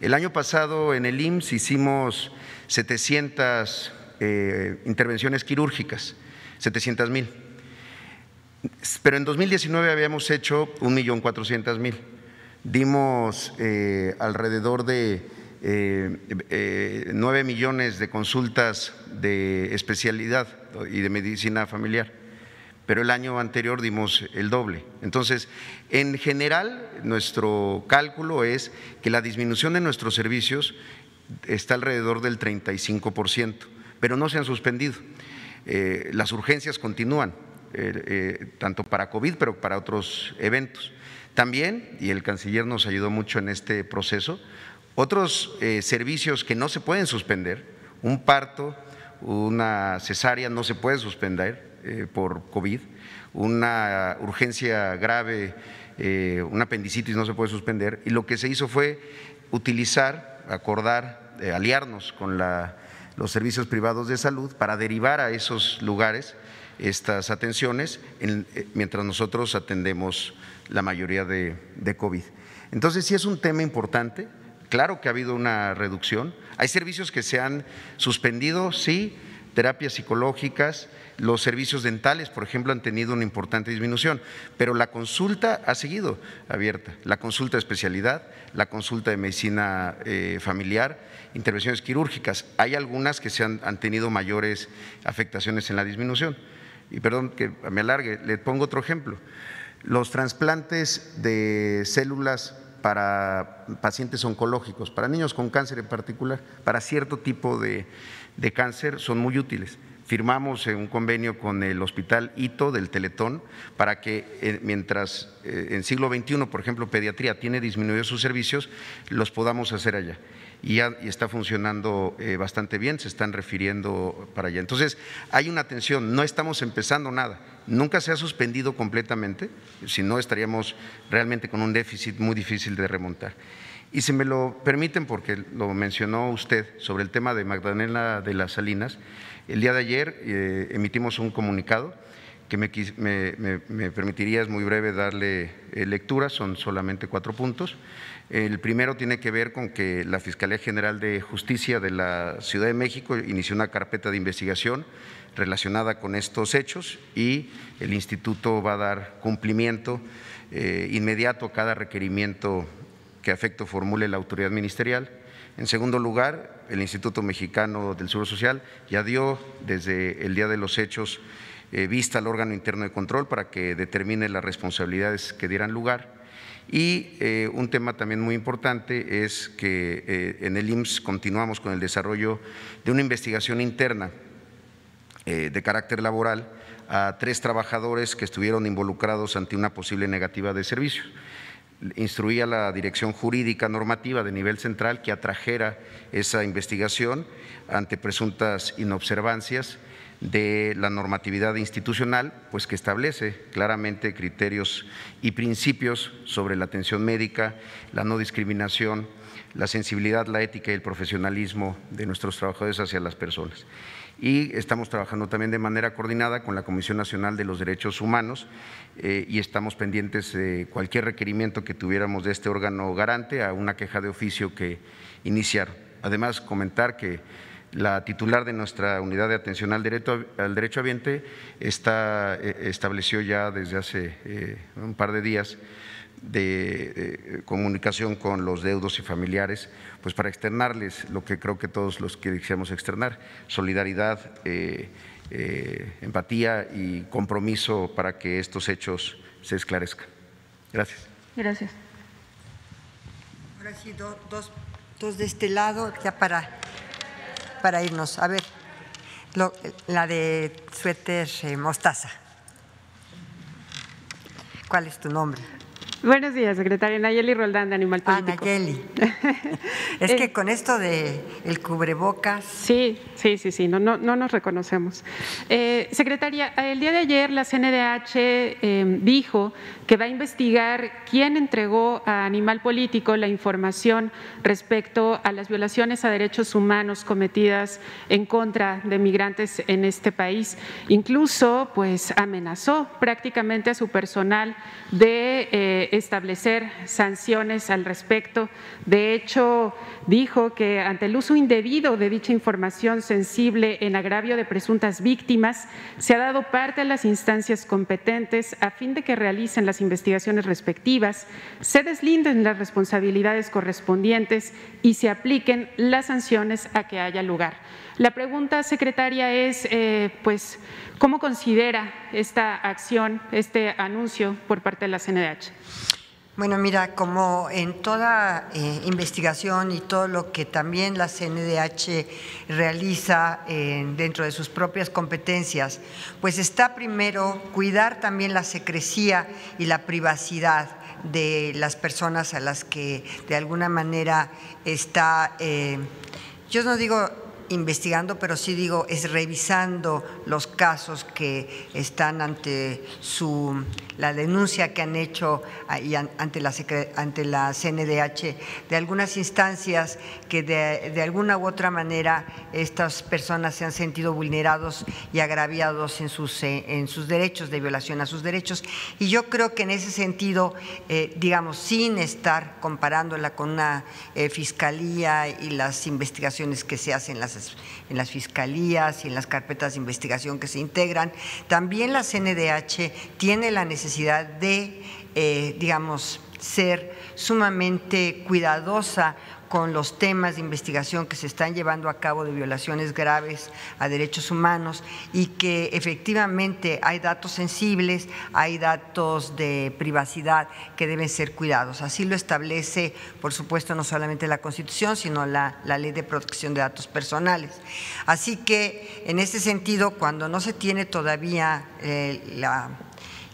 El año pasado en el IMSS hicimos 700 eh, intervenciones quirúrgicas, 700 mil. Pero en 2019 habíamos hecho 1.400.000. Dimos eh, alrededor de eh, 9 millones de consultas de especialidad y de medicina familiar pero el año anterior dimos el doble. Entonces, en general, nuestro cálculo es que la disminución de nuestros servicios está alrededor del 35%, pero no se han suspendido. Eh, las urgencias continúan, eh, eh, tanto para COVID, pero para otros eventos. También, y el canciller nos ayudó mucho en este proceso, otros servicios que no se pueden suspender, un parto, una cesárea no se puede suspender, por COVID, una urgencia grave, eh, una apendicitis no se puede suspender, y lo que se hizo fue utilizar, acordar, eh, aliarnos con los servicios privados de salud para derivar a esos lugares estas atenciones mientras nosotros atendemos la mayoría de COVID. Entonces, sí es un tema importante, claro que ha habido una reducción, hay servicios que se han suspendido, sí, terapias psicológicas, los servicios dentales, por ejemplo, han tenido una importante disminución, pero la consulta ha seguido abierta, la consulta de especialidad, la consulta de medicina eh, familiar, intervenciones quirúrgicas. Hay algunas que se han, han tenido mayores afectaciones en la disminución. Y perdón que me alargue, le pongo otro ejemplo. Los trasplantes de células para pacientes oncológicos, para niños con cáncer en particular, para cierto tipo de, de cáncer son muy útiles. Firmamos un convenio con el Hospital Ito del Teletón para que eh, mientras eh, en siglo XXI, por ejemplo, pediatría tiene disminuido sus servicios, los podamos hacer allá. Y, está funcionando eh, bastante bien, se están refiriendo para allá. Entonces, hay una atención, no estamos empezando nada, nunca se ha suspendido completamente, si no estaríamos realmente con un déficit muy difícil de remontar. Y si me lo permiten, porque lo mencionó usted sobre el tema de Magdalena de las Salinas, el día de ayer eh, emitimos un comunicado que me, me, permitiría, es muy breve, darle eh, lectura, son solamente cuatro puntos. El primero tiene que ver con que la Fiscalía General de Justicia de la Ciudad de México inició una carpeta de investigación relacionada con estos hechos y el instituto va a dar cumplimiento eh, inmediato a cada requerimiento que afecto formule la autoridad ministerial. En segundo lugar, el Instituto Mexicano del Seguro Social ya dio desde el día de los hechos eh, vista al órgano interno de control para que determine las responsabilidades que dieran lugar. Y eh, un tema también muy importante es que eh, en el IMSS continuamos con el desarrollo de una investigación interna de carácter laboral a tres trabajadores que estuvieron involucrados ante una posible negativa de servicio. Instruía la Dirección Jurídica Normativa de nivel central que atrajera esa investigación ante presuntas inobservancias de la normatividad institucional, pues que establece claramente criterios y principios sobre la atención médica, la no discriminación, la sensibilidad, la ética y el profesionalismo de nuestros trabajadores hacia las personas. Y estamos trabajando también de manera coordinada con la Comisión Nacional de los Derechos Humanos eh, y estamos pendientes de cualquier requerimiento que tuviéramos de este órgano garante a una queja de oficio que iniciar. Además, comentar que la titular de nuestra unidad de atención al derecho, al derecho ambiente está, eh, estableció ya desde hace eh, un par de días de, de, comunicación con los deudos y familiares, pues para externarles lo que creo que todos los que deseamos externar, solidaridad, eh, eh, empatía y compromiso para que estos hechos se esclarezcan. Gracias. Gracias. Ahora sí, do, dos, dos de este lado, ya para para irnos. A ver, lo, la de suéter eh, mostaza. ¿Cuál es tu nombre? Buenos días, secretaria Nayeli Roldán de Animal Político. Ah, Nayeli. es que con esto de el cubrebocas. Sí, sí, sí, sí, no, no, no nos reconocemos. Eh, secretaria, el día de ayer la CNDH eh, dijo que va a investigar quién entregó a Animal Político la información respecto a las violaciones a derechos humanos cometidas en contra de migrantes en este país. Incluso, pues, amenazó prácticamente a su personal de eh, establecer sanciones al respecto. De hecho, dijo que ante el uso indebido de dicha información sensible en agravio de presuntas víctimas, se ha dado parte a las instancias competentes a fin de que realicen las investigaciones respectivas, se deslinden las responsabilidades correspondientes y se apliquen las sanciones a que haya lugar. La pregunta, secretaria, es, eh, pues, ¿cómo considera esta acción, este anuncio por parte de la CNDH? Bueno, mira, como en toda eh, investigación y todo lo que también la CNDH realiza eh, dentro de sus propias competencias, pues está primero cuidar también la secrecía y la privacidad de las personas a las que de alguna manera está, eh, yo no digo investigando, pero sí digo, es revisando los casos que están ante su, la denuncia que han hecho ante la, ante la CNDH de algunas instancias que de, de alguna u otra manera estas personas se han sentido vulnerados y agraviados en sus, en sus derechos, de violación a sus derechos. Y yo creo que en ese sentido, eh, digamos, sin estar comparándola con una eh, fiscalía y las investigaciones que se hacen, las en las fiscalías y en las carpetas de investigación que se integran. También la CNDH tiene la necesidad de, eh, digamos, ser sumamente cuidadosa con los temas de investigación que se están llevando a cabo de violaciones graves a derechos humanos y que efectivamente hay datos sensibles, hay datos de privacidad que deben ser cuidados. Así lo establece, por supuesto, no solamente la Constitución, sino la, Ley de Protección de Datos Personales. Así que, en ese sentido, cuando no se tiene todavía eh, la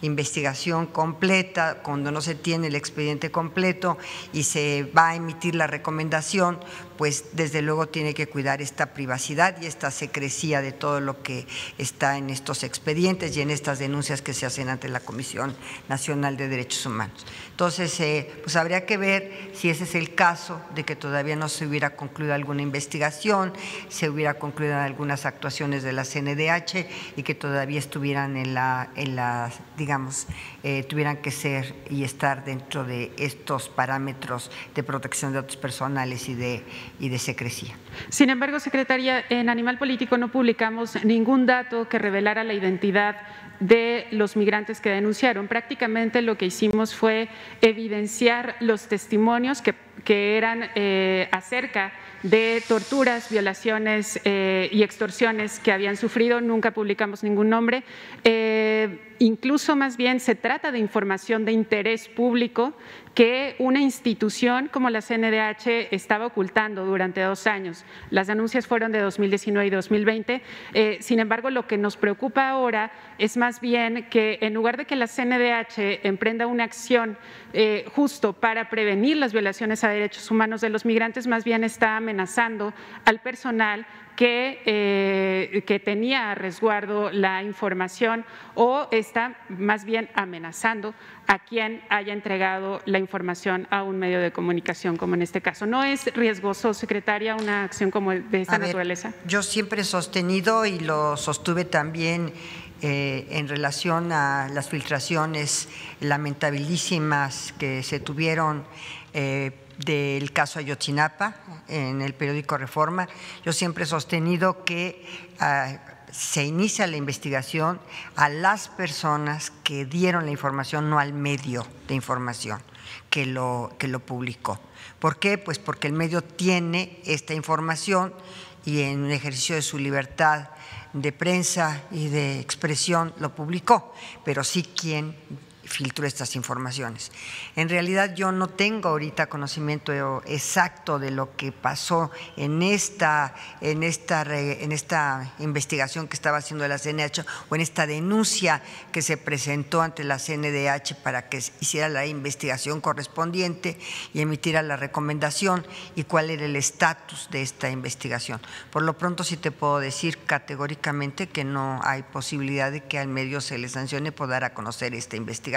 investigación completa, cuando no se tiene el expediente completo y se va a emitir la recomendación, pues desde luego tiene que cuidar esta privacidad y esta secrecía de todo lo que está en estos expedientes y en estas denuncias que se hacen ante la Comisión Nacional de Derechos Humanos. Entonces, eh, pues habría que ver si ese es el caso de que todavía no se hubiera concluido alguna investigación, se hubiera concluido algunas actuaciones de la CNDH y que todavía estuvieran en la, en la digamos, eh, tuvieran que ser y estar dentro de estos parámetros de protección de datos personales y de y de secrecía. Sin embargo, secretaria, en Animal Político no publicamos ningún dato que revelara la identidad de los migrantes que denunciaron. Prácticamente lo que hicimos fue evidenciar los testimonios que, eran eh, acerca de torturas, violaciones eh, y extorsiones que habían sufrido. Nunca publicamos ningún nombre. Incluso más bien se trata de información de interés público que una institución como la CNDH estaba ocultando durante dos años. Las denuncias fueron de 2019 y 2020. Eh, sin embargo, lo que nos preocupa ahora es más bien que en lugar de que la CNDH emprenda una acción eh, justo para prevenir las violaciones a derechos humanos de los migrantes, más bien está amenazando al personal que, eh, que tenía a resguardo la información o está más bien amenazando a quien haya entregado la información a un medio de comunicación, como en este caso. ¿No es riesgoso, secretaria, una acción como de esta naturaleza? yo siempre he sostenido y lo sostuve también eh, en relación a las filtraciones lamentabilísimas que se tuvieron. Eh, del caso Ayotzinapa en el periódico Reforma. Yo siempre he sostenido que ah, se inicia la investigación a las personas que dieron la información, no al medio de información que lo, que lo publicó. ¿Por qué? Pues porque el medio tiene esta información y en un ejercicio de su libertad de prensa y de expresión lo publicó, pero sí quien filtró estas informaciones. En realidad yo no tengo ahorita conocimiento exacto de lo que pasó en esta, en esta, en esta investigación que estaba haciendo la CNH o en esta denuncia que se presentó ante la CNDH para que hiciera la investigación correspondiente y emitiera la recomendación y cuál era el estatus de esta investigación. Por lo pronto sí te puedo decir categóricamente que no hay posibilidad de que al medio se le sancione por dar a conocer esta investigación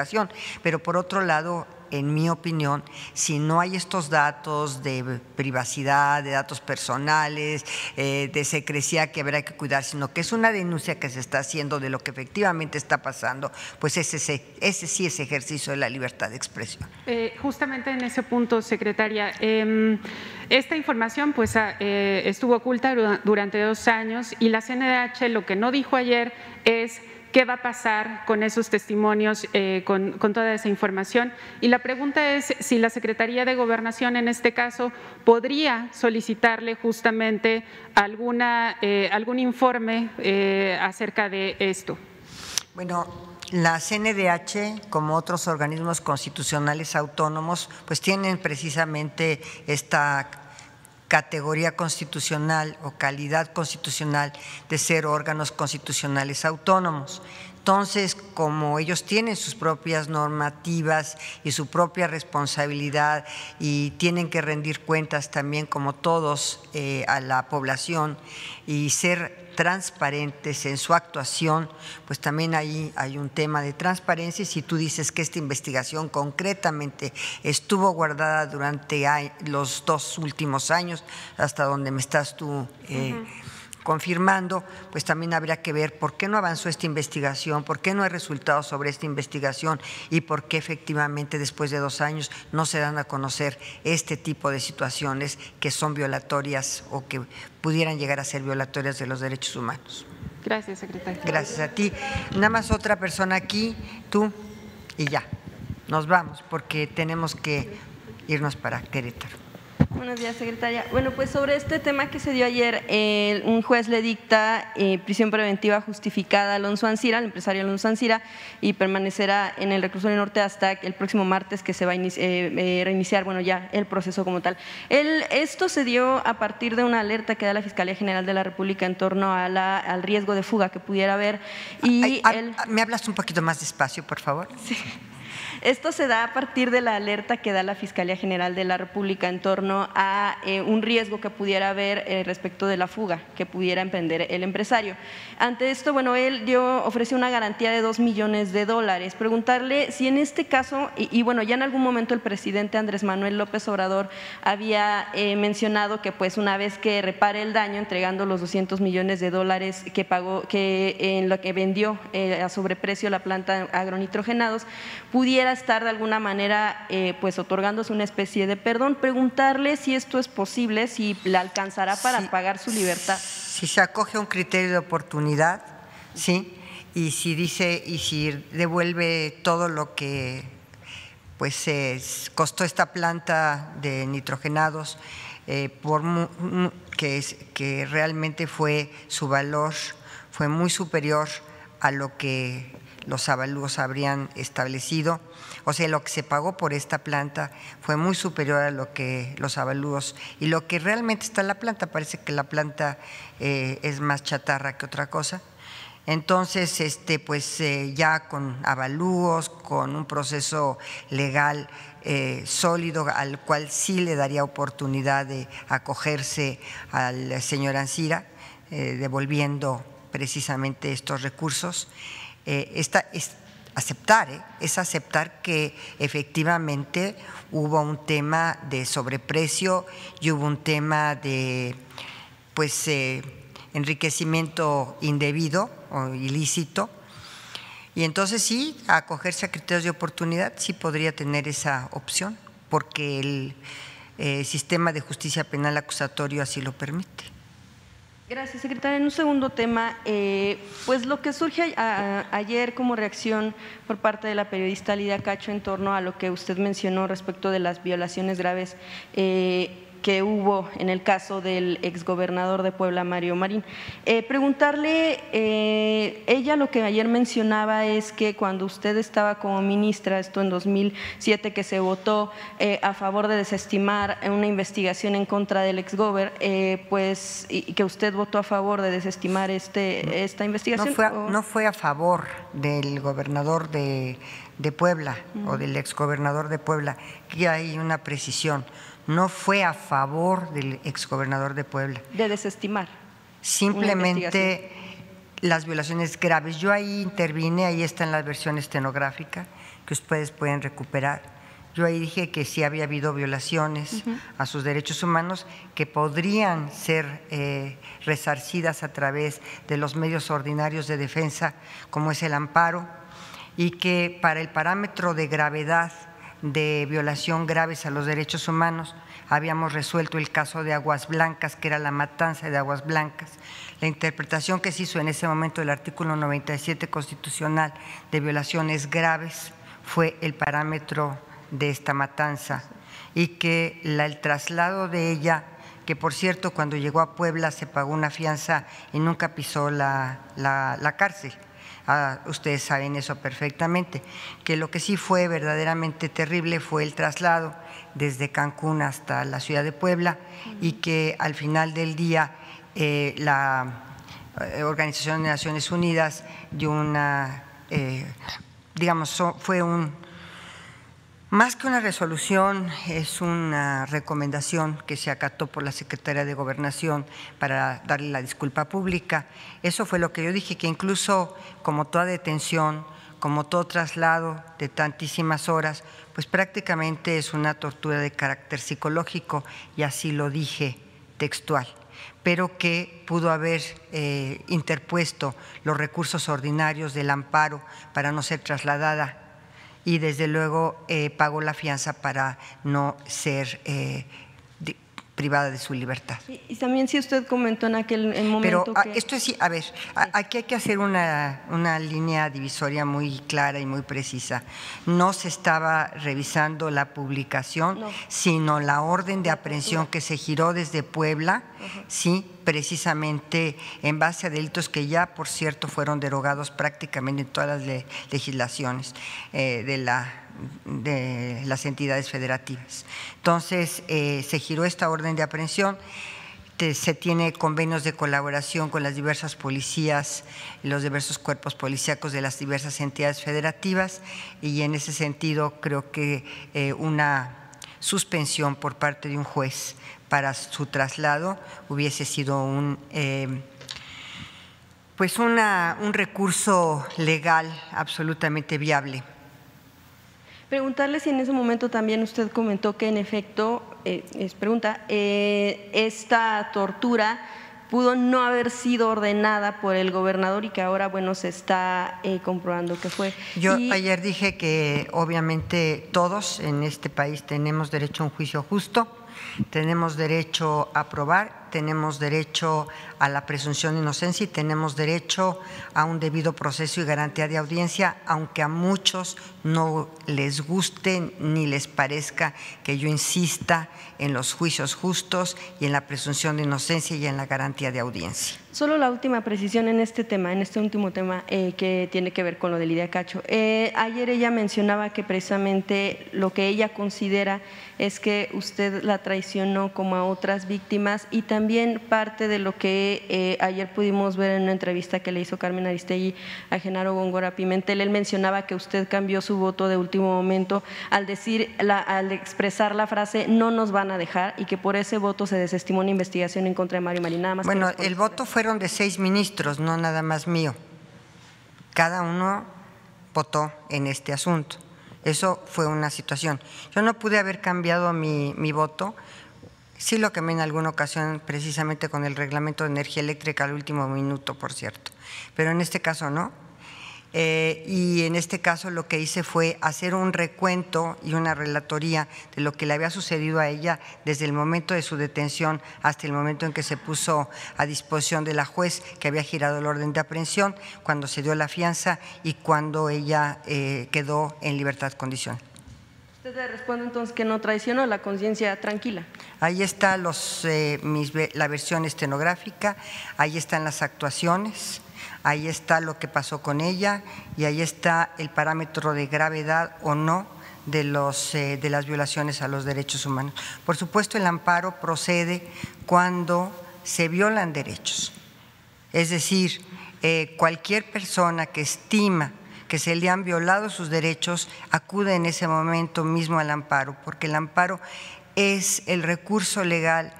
pero por otro lado, en mi opinión, si no hay estos datos de privacidad, de datos personales, eh, de secrecía que habrá que cuidar, sino que es una denuncia que se está haciendo de lo que efectivamente está pasando, pues ese, sí es ejercicio de la libertad de expresión. Eh, justamente en ese punto, secretaria, em, esta información pues, ah, eh, estuvo oculta durante dos años y la CNDH lo que no dijo ayer es qué va a pasar con esos testimonios, eh, con, toda esa información. Y la pregunta es si la Secretaría de Gobernación, en este caso, podría solicitarle justamente alguna, eh, algún informe eh, acerca de esto. Bueno, la CNDH, como otros organismos constitucionales autónomos, pues tienen precisamente esta categoría constitucional o calidad constitucional de ser órganos constitucionales autónomos. Entonces, como ellos tienen sus propias normativas y su propia responsabilidad y tienen que rendir cuentas también como todos eh, a la población y ser transparentes en su actuación, pues también ahí hay un tema de transparencia. Y si tú dices que esta investigación concretamente estuvo guardada durante los dos últimos años, hasta donde me estás tú... Eh, confirmando, pues también habría que ver por qué no avanzó esta investigación, por qué no hay resultados sobre esta investigación y por qué efectivamente después de dos años no se dan a conocer este tipo de situaciones que son violatorias o que pudieran llegar a ser violatorias de los derechos humanos. Gracias, secretaria. Gracias a ti. Nada más otra persona aquí, tú y ya. Nos vamos porque tenemos que irnos para Querétaro. Buenos días, secretaria. Bueno, pues sobre este tema que se dio ayer, un juez le dicta eh, prisión preventiva justificada a Alonso Ancira, al empresario Alonso Ancira, y permanecerá en el reclusorio norte hasta el próximo martes que se va a eh, eh, reiniciar, bueno, ya el proceso como tal. El, esto se dio a partir de una alerta que da la Fiscalía General de la República en torno a la, al riesgo de fuga que pudiera haber. Y ¿Me hablas un poquito más despacio, por favor? Sí. Esto se da a partir de la alerta que da la Fiscalía General de la República en torno a eh, un riesgo que pudiera haber eh, respecto de la fuga que pudiera emprender el empresario. Ante esto, bueno, él dio, ofreció una garantía de dos millones de dólares. Preguntarle si en este caso, y, bueno, ya en algún momento el presidente Andrés Manuel López Obrador había eh, mencionado que pues una vez que repare el daño, entregando los 200 millones de dólares que pagó, que en lo que vendió a sobreprecio la planta agronitrogenados, pudiera estar de alguna manera eh, pues otorgándose una especie de perdón, preguntarle si esto es posible, si le alcanzará para pagar su libertad. Si se acoge a un criterio de oportunidad, sí, y si dice y si devuelve todo lo que pues costó esta planta de nitrogenados eh, por que, que realmente fue su valor fue muy superior a lo que los avalúos habrían establecido. O sea, lo que se pagó por esta planta fue muy superior a lo que los avalúos y lo que realmente está en la planta. Parece que la planta eh, es más chatarra que otra cosa. Entonces, este, pues eh, ya con avalúos, con un proceso legal eh, sólido al cual sí le daría oportunidad de acogerse al señor Ansira, devolviendo precisamente estos recursos. Esta, es aceptar, ¿eh? es aceptar que efectivamente hubo un tema de sobreprecio y hubo un tema de pues eh, enriquecimiento indebido o ilícito. Y entonces sí, acogerse a criterios de oportunidad sí podría tener esa opción, porque el sistema de justicia penal acusatorio así lo permite. Gracias, secretaria. En un segundo tema, eh, pues lo que surge ayer como reacción por parte de la periodista Lidia Cacho en torno a lo que usted mencionó respecto de las violaciones graves eh, que hubo en el caso del exgobernador de Puebla, Mario Marín. Eh, preguntarle, eh, ella lo que ayer mencionaba es que cuando usted estaba como ministra, esto en 2007 que se votó eh, a favor de desestimar una investigación en contra del exgober, pues y que usted votó a favor de desestimar este, esta investigación. No fue, a, no fue a favor del gobernador de, Puebla o del exgobernador de Puebla, que hay una precisión no fue a favor del exgobernador de Puebla. De desestimar. Simplemente las violaciones graves. Yo ahí intervine, ahí está en la versión estenográfica que ustedes pueden recuperar. Yo ahí dije que sí había habido violaciones a sus derechos humanos que podrían ser eh, resarcidas a través de los medios ordinarios de defensa, como es el amparo, y que para el parámetro de gravedad de violación graves a los derechos humanos. Habíamos resuelto el caso de Aguas Blancas, que era la matanza de Aguas Blancas. La interpretación que se hizo en ese momento del artículo 97 constitucional de violaciones graves fue el parámetro de esta matanza y que el traslado de ella, que por cierto cuando llegó a Puebla se pagó una fianza y nunca pisó la, la cárcel Ah, ustedes saben eso perfectamente, que lo que sí fue verdaderamente terrible fue el traslado desde Cancún hasta la ciudad de Puebla y que al final del día eh, la eh, Organización de Naciones Unidas dio una, eh, digamos, fue un más que una resolución, es una recomendación que se acató por la Secretaría de Gobernación para darle la disculpa pública. Eso fue lo que yo dije, que incluso como toda detención, como todo traslado de tantísimas horas, pues prácticamente es una tortura de carácter psicológico y así lo dije textual. pero que pudo haber eh, interpuesto los recursos ordinarios del amparo para no ser trasladada y desde luego eh, pagó la fianza para no ser eh, privada de su libertad. Y, y también si usted comentó en aquel en momento Pero ah, que… esto es, sí, a ver, aquí hay que hacer una, una línea divisoria muy clara y muy precisa. No se estaba revisando la publicación, No. sino la orden de aprehensión que se giró desde Puebla, sí, precisamente en base a delitos que ya, por cierto, fueron derogados prácticamente en todas las le- legislaciones eh, de la de las entidades federativas. Entonces, eh, se giró esta orden de aprehensión, se tiene convenios de colaboración con las diversas policías, los diversos cuerpos policíacos de las diversas entidades federativas y en ese sentido creo que eh, una suspensión por parte de un juez para su traslado hubiese sido un eh, pues una- un recurso legal absolutamente viable. Preguntarle si en ese momento también usted comentó que en efecto, eh, es pregunta, eh, esta tortura pudo no haber sido ordenada por el gobernador y que ahora, bueno, se está eh, comprobando que fue. Yo Y- ayer dije que obviamente todos en este país tenemos derecho a un juicio justo, tenemos derecho a probar, tenemos derecho a la presunción de inocencia y tenemos derecho a un debido proceso y garantía de audiencia, aunque a muchos no les guste ni les parezca que yo insista en los juicios justos y en la presunción de inocencia y en la garantía de audiencia. Solo la última precisión en este tema, en este último tema eh, que tiene que ver con lo de Lidia Cacho. Eh, ayer ella mencionaba que precisamente lo que ella considera es que usted la traicionó como a otras víctimas y también parte de lo que eh, ayer pudimos ver en una entrevista que le hizo Carmen Aristegui a Genaro Góngora Pimentel. Él mencionaba que usted cambió su voto de último momento al decir, la- al expresar la frase no nos van a dejar y que por ese voto se desestimó una investigación en contra de Mario Marín. Nada más Bueno, el voto fueron de seis ministros, no nada más mío. Cada uno votó en este asunto. Eso fue una situación. Yo no pude haber cambiado mi, mi voto. Sí lo cambié en alguna ocasión, precisamente con el reglamento de energía eléctrica al último minuto, por cierto. Pero en este caso no. Eh, y en este caso lo que hice fue hacer un recuento y una relatoría de lo que le había sucedido a ella desde el momento de su detención hasta el momento en que se puso a disposición de la juez que había girado el orden de aprehensión, cuando se dio la fianza y cuando ella eh, quedó en libertad condicional. Usted le responde entonces que no traicionó la conciencia tranquila. Ahí está los, eh, mis la versión estenográfica, ahí están las actuaciones, ahí está lo que pasó con ella y ahí está el parámetro de gravedad o no de, los, eh, de las violaciones a los derechos humanos. Por supuesto, el amparo procede cuando se violan derechos. Es decir, eh, cualquier persona que estima que se le han violado sus derechos acude en ese momento mismo al amparo, porque el amparo es el recurso legal,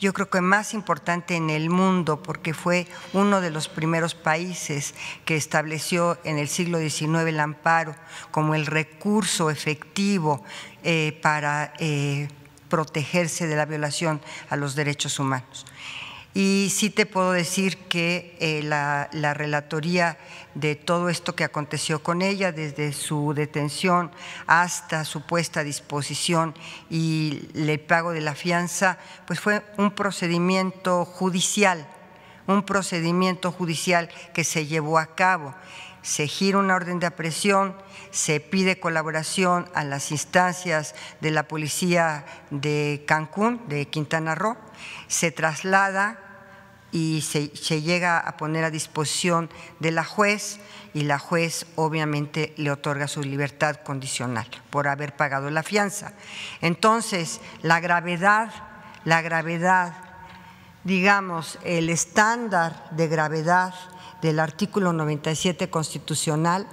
yo creo que más importante en el mundo, porque fue uno de los primeros países que estableció en el siglo XIX el amparo como el recurso efectivo eh, para eh, protegerse de la violación a los derechos humanos. Y sí te puedo decir que eh, la, la relatoría de todo esto que aconteció con ella, desde su detención hasta su puesta a disposición y el pago de la fianza, pues fue un procedimiento judicial, un procedimiento judicial que se llevó a cabo. Se gira una orden de aprehensión, se pide colaboración a las instancias de la policía de Cancún, de Quintana Roo, se traslada y se, llega a poner a disposición de la juez y la juez obviamente le otorga su libertad condicional por haber pagado la fianza. Entonces, la gravedad, la gravedad, digamos, el estándar de gravedad del artículo 97 constitucional,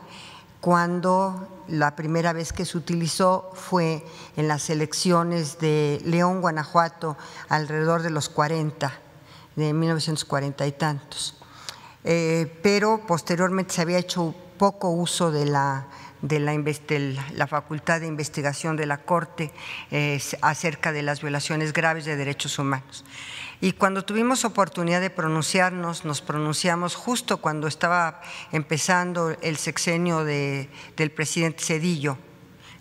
cuando la primera vez que se utilizó fue en las elecciones de León, Guanajuato, alrededor de los 40 de 1940 y tantos. Eh, pero posteriormente se había hecho poco uso de la, de la, la, Facultad de Investigación de la Corte acerca de las violaciones graves de derechos humanos. Y cuando tuvimos oportunidad de pronunciarnos, nos pronunciamos justo cuando estaba empezando el sexenio del presidente Cedillo.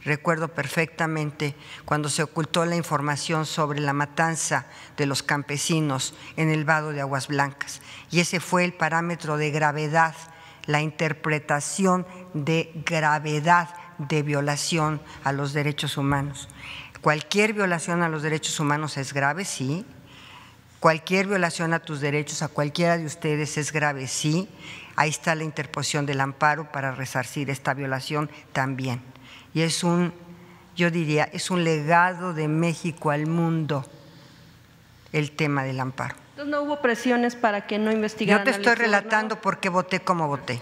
Recuerdo perfectamente cuando se ocultó la información sobre la matanza de los campesinos en el vado de Aguas Blancas. Y ese fue el parámetro de gravedad, la interpretación de gravedad de violación a los derechos humanos. Cualquier violación a los derechos humanos es grave, sí, Cualquier violación a tus derechos, a cualquiera de ustedes, es grave, sí. Ahí está la interposición del amparo para resarcir esta violación también. Y es un, yo diría, es un legado de México al mundo el tema del amparo. Entonces no hubo presiones para que no investigaran. Yo te estoy relatando por qué voté como voté.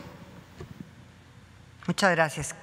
Muchas gracias.